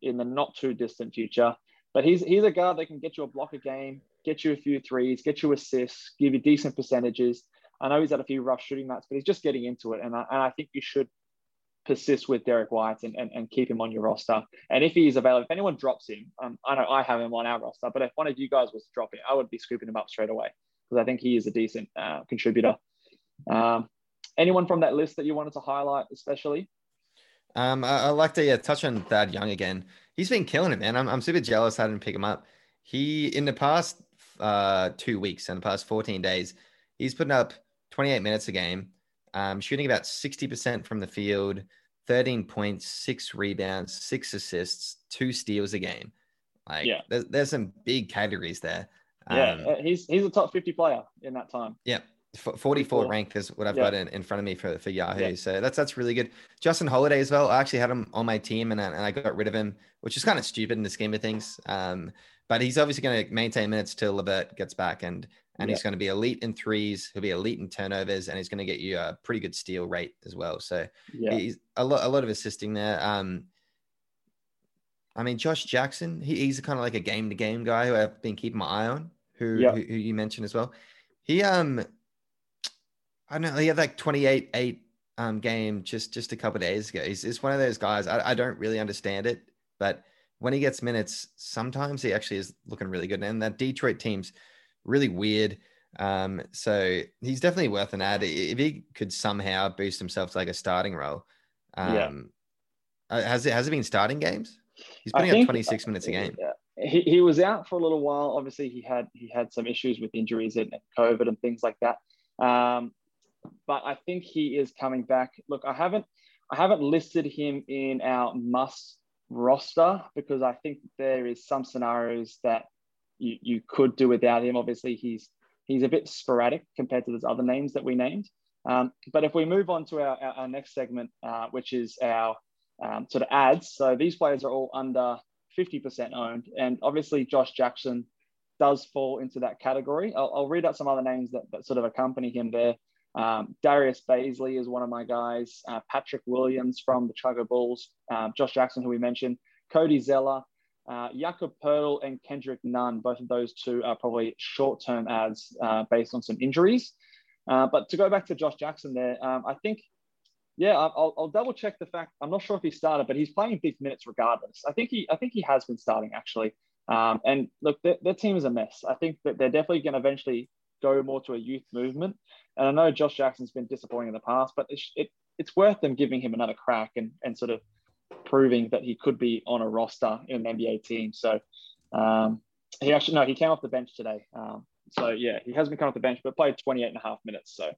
in the not too distant future. But he's he's a guard that can get you a block a game, get you a few threes, get you assists, give you decent percentages. I know he's had a few rough shooting nights, but he's just getting into it, and I, and I think you should persist with Derrick White and, and, and keep him on your roster. And if he is available, if anyone drops him, um, I know I have him on our roster, but if one of you guys was to drop him, I would be scooping him up straight away because I think he is a decent uh, contributor. Um, anyone from that list that you wanted to highlight, especially? Um, I, I like to yeah, touch on Thad Young again. He's been killing it, man. I'm, I'm super jealous I didn't pick him up. He in the past uh, two weeks and the past 14 days, he's putting up 28 minutes a game, um, shooting about 60% from the field, 13 points, six rebounds, six assists, two steals a game. Like, yeah. there's, there's some big categories there. Yeah, um, uh, he's he's a top 50 player in that time. Yeah. 44 ranked is what I've yeah. got in, in front of me for, for Yahoo. Yeah. So that's that's really good. Justin Holiday as well. I actually had him on my team and I, and I got rid of him, which is kind of stupid in the scheme of things. Um, but he's obviously going to maintain minutes till LeVert gets back and and yeah. he's going to be elite in threes. He'll be elite in turnovers, and he's going to get you a pretty good steal rate as well. So yeah. he's a lot, a lot of assisting there. Um, I mean, Josh Jackson, he, he's kind of like a game to game guy who I've been keeping my eye on. Who, yeah. who, who you mentioned as well. He um, I don't know. He had like twenty eight eight um game just just a couple days ago. He's, he's one of those guys. I, I don't really understand it, but when he gets minutes, sometimes he actually is looking really good. And that Detroit team's really weird. Um, so he's definitely worth an ad if he could somehow boost himself to like a starting role. Um, yeah. Uh, has it has it been starting games? He's putting think, up 26 minutes a game. He, he was out for a little while. Obviously, he had he had some issues with injuries and, COVID and things like that. Um, but I think he is coming back. Look, I haven't I haven't listed him in our must roster because I think there is some scenarios that you, you could do without him. Obviously, he's he's a bit sporadic compared to those other names that we named. Um, but if we move on to our, our, our next segment, uh, which is our um, sort of ads. So these players are all under 50% owned. And obviously, Josh Jackson does fall into that category. I'll, I'll read out some other names that, that sort of accompany him there. Um, Darius Bazley is one of my guys. Uh, Patrick Williams from the Chicago Bulls. Uh, Josh Jackson, who we mentioned. Cody Zeller. Uh, Jakob Poeltl and Kendrick Nunn, both of those two are probably short-term ads uh, based on some injuries. Uh, but to go back to Josh Jackson there, um, I think, yeah, I'll, I'll, double check the fact. I'm not sure if he started, but he's playing big minutes regardless. I think he, I think he has been starting actually. Um, and look, their, their, team is a mess. I think that they're definitely going to eventually go more to a youth movement. And I know Josh Jackson's been disappointing in the past, but it's, it, it's worth them giving him another crack and, and sort of proving that he could be on a roster in an NBA team. So um, he actually, no, he came off the bench today. Um, so yeah, he hasn't come off the bench, but played 28 and a half minutes. So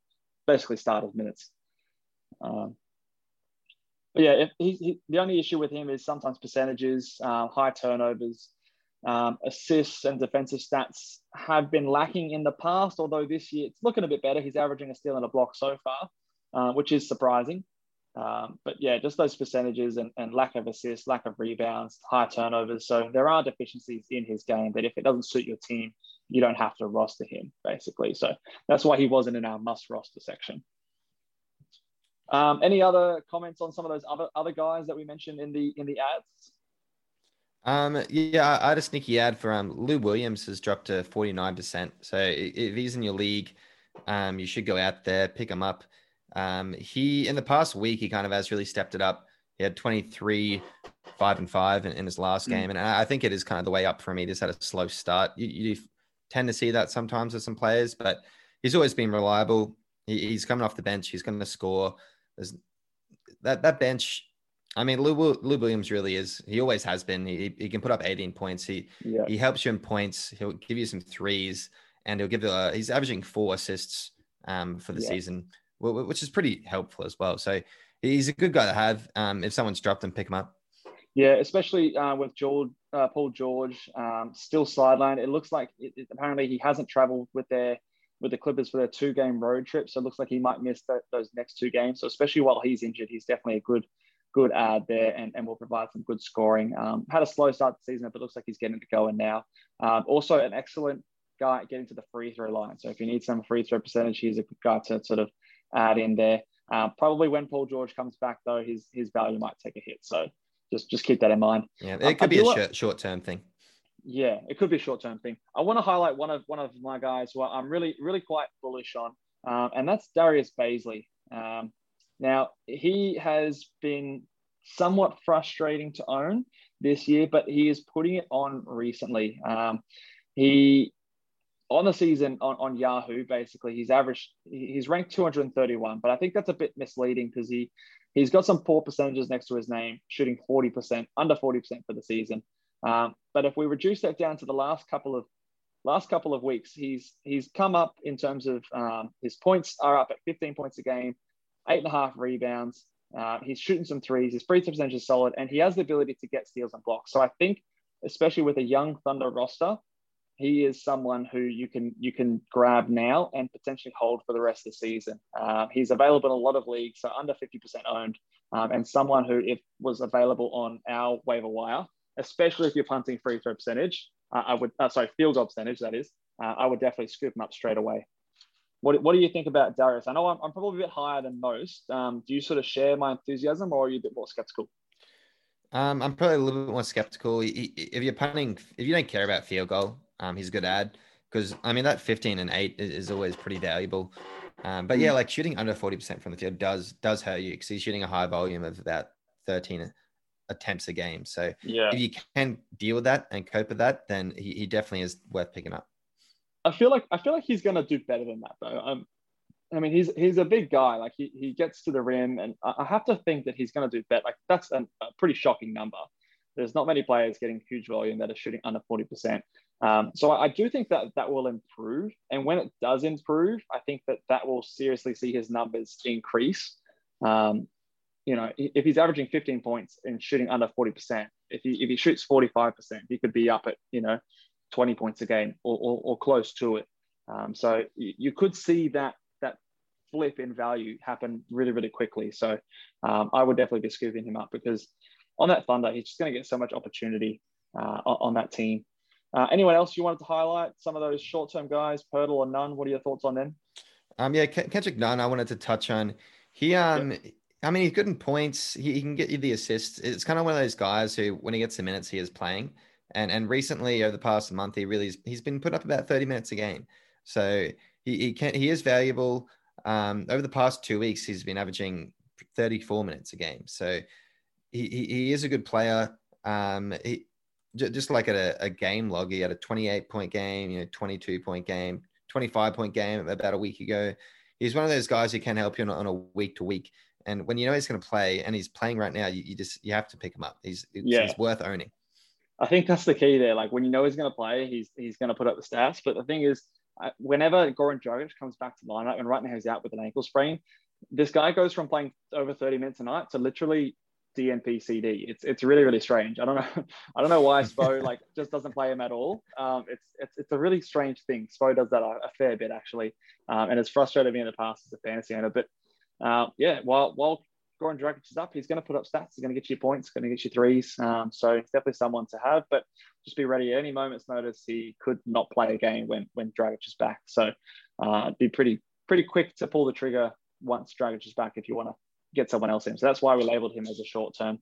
basically started minutes. Um, but yeah, he, he, the only issue with him is sometimes percentages, uh, high turnovers, um, assists and defensive stats have been lacking in the past, although this year it's looking a bit better. He's averaging a steal and a block so far, uh, which is surprising. Um, but yeah, just those percentages and, and lack of assists, lack of rebounds, high turnovers. So there are deficiencies in his game that if it doesn't suit your team, you don't have to roster him basically. So that's why he wasn't in our must roster section. Um, any other comments on some of those other other guys that we mentioned in the in the ads? Um, yeah, I had a sneaky ad for um Lou Williams has dropped to 49%. So if he's in your league, um, you should go out there, pick him up. Um, he in the past week he kind of has really stepped it up. He had 23, five and five in, in his last mm. game, and I think it is kind of the way up for him. He just had a slow start. You, you tend to see that sometimes with some players, but he's always been reliable. He, he's coming off the bench. He's going to score. There's that that bench. I mean, Lou, Lou Williams really is. He always has been. He, he can put up 18 points. He Yeah. he helps you in points. He'll give you some threes, and he'll give you. Uh, he's averaging four assists um, for the Yeah. season, wh- wh- which is pretty helpful as well. So he's a good guy to have. Um, if someone's dropped him, pick him up. Yeah, especially uh, with George, uh, Paul George um, still sidelined. It looks like it, it- apparently he hasn't traveled with their with the Clippers for their two game road trip, so it looks like he might miss tho- those next two games. So especially while he's injured, he's definitely a good good ad there and, and will provide some good scoring. Um, had a slow start to the season, but looks like he's getting it going now. Um, also, an excellent guy at getting to the free throw line. So if you need some free throw percentage, he's a good guy to sort of add in there. Uh, probably when Paul George comes back, though, his his value might take a hit. So just just keep that in mind. Yeah, Um, it could I be a short term thing. Yeah, it could be a short term thing. I want to highlight one of one of my guys who I'm really really quite bullish on, um, and that's Darius Bazley. Um, now he has been somewhat frustrating to own this year, but he is putting it on recently. Um, he on the season on, on Yahoo, basically, he's averaged he's ranked 231, but I think that's a bit misleading because he he's got some poor percentages next to his name, shooting 40%, under 40% for the season. Um, but if we reduce that down to the last couple of last couple of weeks, he's he's come up in terms of um, his points are up at 15 points a game, eight and a half rebounds. Uh, he's shooting some threes. His free throw percentage is solid, and he has the ability to get steals and blocks. So I think, especially with a young Thunder roster, he is someone who you can you can grab now and potentially hold for the rest of the season. Um, he's available in a lot of leagues, so under 50% owned, um, and someone who if was available on our waiver wire, especially if you're punting free throw percentage, uh, I would uh, sorry field goal percentage that is, uh, I would definitely scoop him up straight away. What, what do you think about Darius? I know I'm, I'm probably a bit higher than most. Um, do you sort of share my enthusiasm, or are you a bit more skeptical? Um, I'm probably a little bit more skeptical. If you're punting, if you don't care about field goal, um, he's a good ad because I mean that 15 and eight is, is always pretty valuable. Um, but yeah, like shooting under 40% from the field does does hurt you because he's shooting a high volume of about 13 attempts a game. So Yeah, if you can deal with that and cope with that, then he, he definitely is worth picking up. I feel like I feel like he's gonna do better than that though. Um, I mean, he's he's a big guy. Like he, he gets to the rim, and I have to think that he's gonna do better. Like that's an, a pretty shocking number. There's not many players getting huge volume that are shooting under forty percent. Um, so I, I do think that that will improve, and when it does improve, I think that that will seriously see his numbers increase. Um, you know, if he's averaging 15 points and shooting under 40%, if he if he shoots 45%, he could be up at you know 20 points a game or, or, or close to it. Um, so you, you could see that that flip in value happen really, really quickly. So um, I would definitely be scooping him up because on that Thunder, he's just going to get so much opportunity uh, on, on that team. Uh, anyone else you wanted to highlight? Some of those short-term guys, Poeltl or Nunn. What are your thoughts on them? Um, yeah, Kendrick Nunn, I wanted to touch on. He, um, I mean, he's good in points. He, he can get you the assists. It's kind of one of those guys who, when he gets the minutes, he is playing. And and recently, over the past month, he really he's been put up about thirty minutes a game. So he he can he is valuable. Um, over the past two weeks, he's been averaging thirty four minutes a game. So he he, he is a good player. Um, he just like at a, a game log, he had a twenty eight point game, you know, twenty two point game, twenty five point game about a week ago he's one of those guys who can help you on, on a week to week. And when you know he's going to play and he's playing right now, you, you just you have to pick him up. He's it's, Yeah. he's worth owning. I think that's the key there. Like when you know he's going to play, he's he's going to put up the stats. But the thing is, whenever Goran Dragic comes back to lineup, and right now he's out with an ankle sprain, this guy goes from playing over 30 minutes a night to literally DNP CD. It's it's really really strange. I don't know I don't know why Spo like just doesn't play him at all. Um, it's it's it's a really strange thing. Spo does that a, a fair bit actually, um, and it's frustrated me in the past as a fantasy owner. But uh, yeah, while while Goran Dragic is up, he's going to put up stats. He's going to get you points, going to get you threes. Um, so it's definitely someone to have. But just be ready at any moment's notice. He could not play a game when when Dragic is back. So uh, be pretty pretty quick to pull the trigger once Dragic is back if you want to get someone else in. So that's why we labeled him as a short term.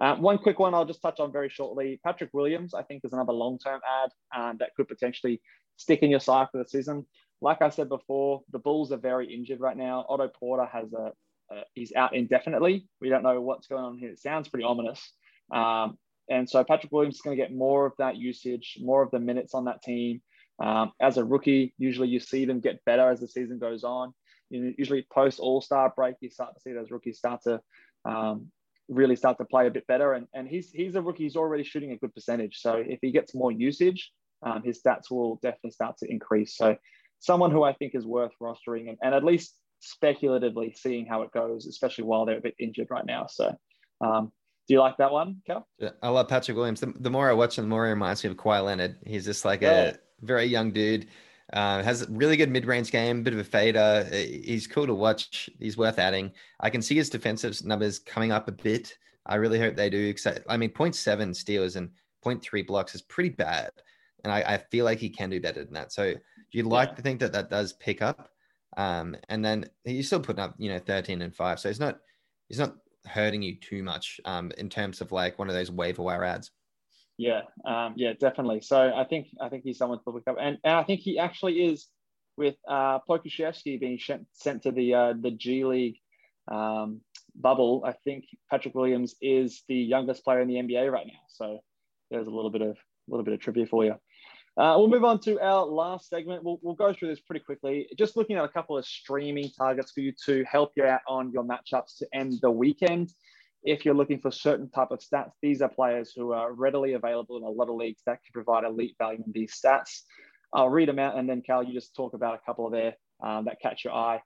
Uh, one quick one I'll just touch on very shortly. Patrick Williams, I think, is another long term ad um, that could potentially stick in your side for the season. Like I said before, the Bulls are very injured right now. Otto Porter has a, a he's out indefinitely. We don't know what's going on here. It sounds pretty ominous. Um, and so Patrick Williams is going to get more of that usage, more of the minutes on that team. Um, as a rookie, usually you see them get better as the season goes on. You usually post All Star break, you start to see those rookies start to um, really start to play a bit better. And, and he's he's a rookie. He's already shooting a good percentage. So if he gets more usage, um, his stats will definitely start to increase. So someone who I think is worth rostering and, and at least speculatively seeing how it goes, especially while they're a bit injured right now. So um, do you like that one, Cal? I love Patrick Williams. The, the, more I watch him, the more he reminds me of Kawhi Leonard. He's just like Yeah. a very young dude. Uh, has a really good mid-range game, a bit of a fader. Uh, He's cool to watch. He's worth adding. I can see his defensive numbers coming up a bit. I really hope they do. I mean, 0.7 steals and 0.3 blocks is pretty bad, and I, I feel like he can do better than that. So you'd like to think that that does pick up. Um, and then he's still putting up, you know, 13 and five. So he's not he's not hurting you too much um, in terms of like one of those waiver wire ads. Yeah, um, yeah, definitely. So I think I think he's someone to look up, and, and I think he actually is with uh, Pokusevski being sent, sent to the uh, the G League um, bubble. I think Patrick Williams is the youngest player in the NBA right now. So there's a little bit of a little bit of trivia for you. Uh, we'll move on to our last segment. We'll, we'll go through this pretty quickly. Just looking at a couple of streaming targets for you to help you out on your matchups to end the weekend. If you're looking for certain type of stats, these are players who are readily available in a lot of leagues that can provide elite value in these stats. I'll read them out, and then Cal, you just talk about a couple of there um, that catch your eye.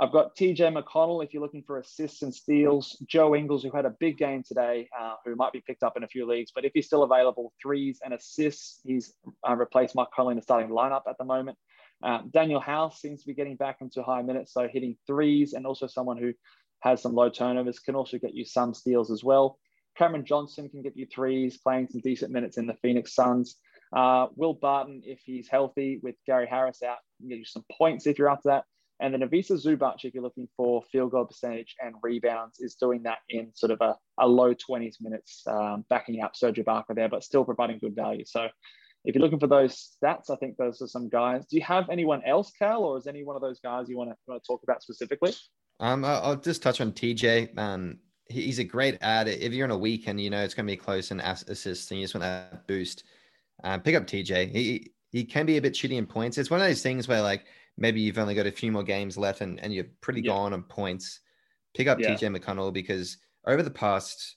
I've got TJ McConnell if you're looking for assists and steals. Joe Ingles, who had a big game today, uh, who might be picked up in a few leagues, but if he's still available, threes and assists. He's uh, replaced Mike Conley in the starting lineup at the moment. Uh, Danuel House seems to be getting back into high minutes, so hitting threes, and also someone who has some low turnovers can also get you some steals as well. Cameron Johnson can get you threes, playing some decent minutes in the Phoenix Suns. Uh, Will Barton, if he's healthy with Gary Harris out, can get you some points if you're after that. And then Ivica Zubac, if you're looking for field goal percentage and rebounds, is doing that in sort of a, a low 20s minutes, um, backing up Serge Ibaka there, but still providing good value. So if you're looking for those stats, I think those are some guys. Do you have anyone else, Cal, or is any one of those guys you want to, want to talk about specifically? Um, I'll just touch on TJ. Um, he's a great ad. If you're on a weekend, you know it's going to be close ass- assists, and you just want to boost. Uh, pick up TJ. He he can be a bit shitty in points. It's one of those things where like maybe you've only got a few more games left, and, and you're pretty Yeah. gone on points. Pick up Yeah. TJ McConnell because over the past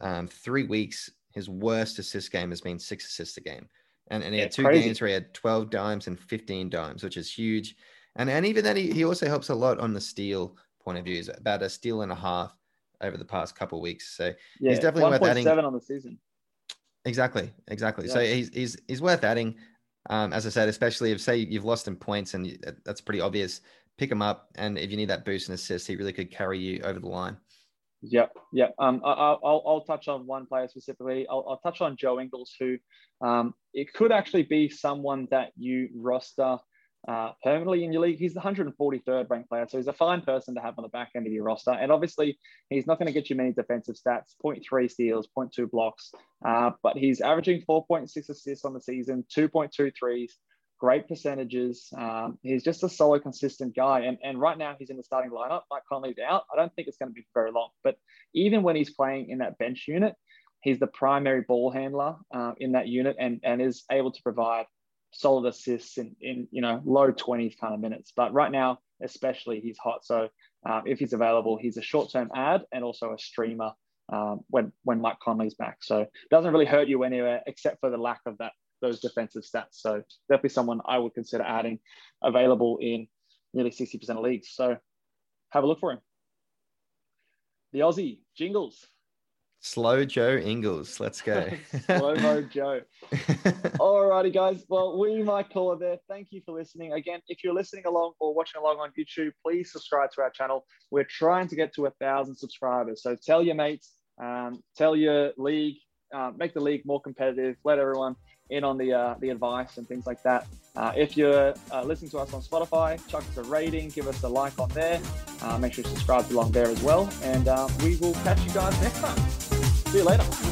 um, three weeks, his worst assist game has been six assists a game, and and he Yeah, had two crazy. games where he had 12 dimes and 15 dimes, which is huge. And and even then, he, he also helps a lot on the steal point of view. He's about a steal and a half over the past couple of weeks. So Yeah, He's definitely worth adding. 1.7 on the season. exactly, exactly. So he's he's he's worth adding. Um, as I said, especially if say you've lost in points and you, that's pretty obvious. Pick him up, and if you need that boost and assist, he really could carry you over the line. Yeah, yeah. Um, I, I'll, I'll, touch on one player specifically. I'll, I'll touch on Joe Ingles, who um, it could actually be someone that you roster uh, permanently in your league. He's the 143rd ranked player, so he's a fine person to have on the back end of your roster. And obviously, he's not going to get you many defensive stats 0.3 steals, 0.2 blocks, uh, but he's averaging 4.6 assists on the season, 2.2 threes. Great percentages. Um, he's just a solid, consistent guy. And, and right now, he's in the starting lineup. Mike Conley's out. I don't think it's going to be very long. But even when he's playing in that bench unit, he's the primary ball handler uh, in that unit and, and is able to provide solid assists in, in you know low 20s kind of minutes. But right now, especially, he's hot. So um, if he's available, he's a short-term ad and also a streamer um, when when Mike Conley's back. So doesn't really hurt you anywhere except for the lack of that those defensive stats. So definitely someone I would consider adding available in nearly 60% of leagues. So have a look for him. The Aussie Jingles. Slow Joe Ingles, let's go. Slow mo Joe. Alrighty, guys. Well, we might call it there. Thank you for listening. Again, if you're listening along or watching along on YouTube, please subscribe to our channel. We're trying to get to a thousand subscribers. So tell your mates, um, tell your league, uh, make the league more competitive. Let everyone in on the uh, the advice and things like that. Uh, if you're uh, listening to us on Spotify, chuck us a rating, give us a like on there. Uh, make sure you subscribe along there as well. And uh, we will catch you guys next time. See you later.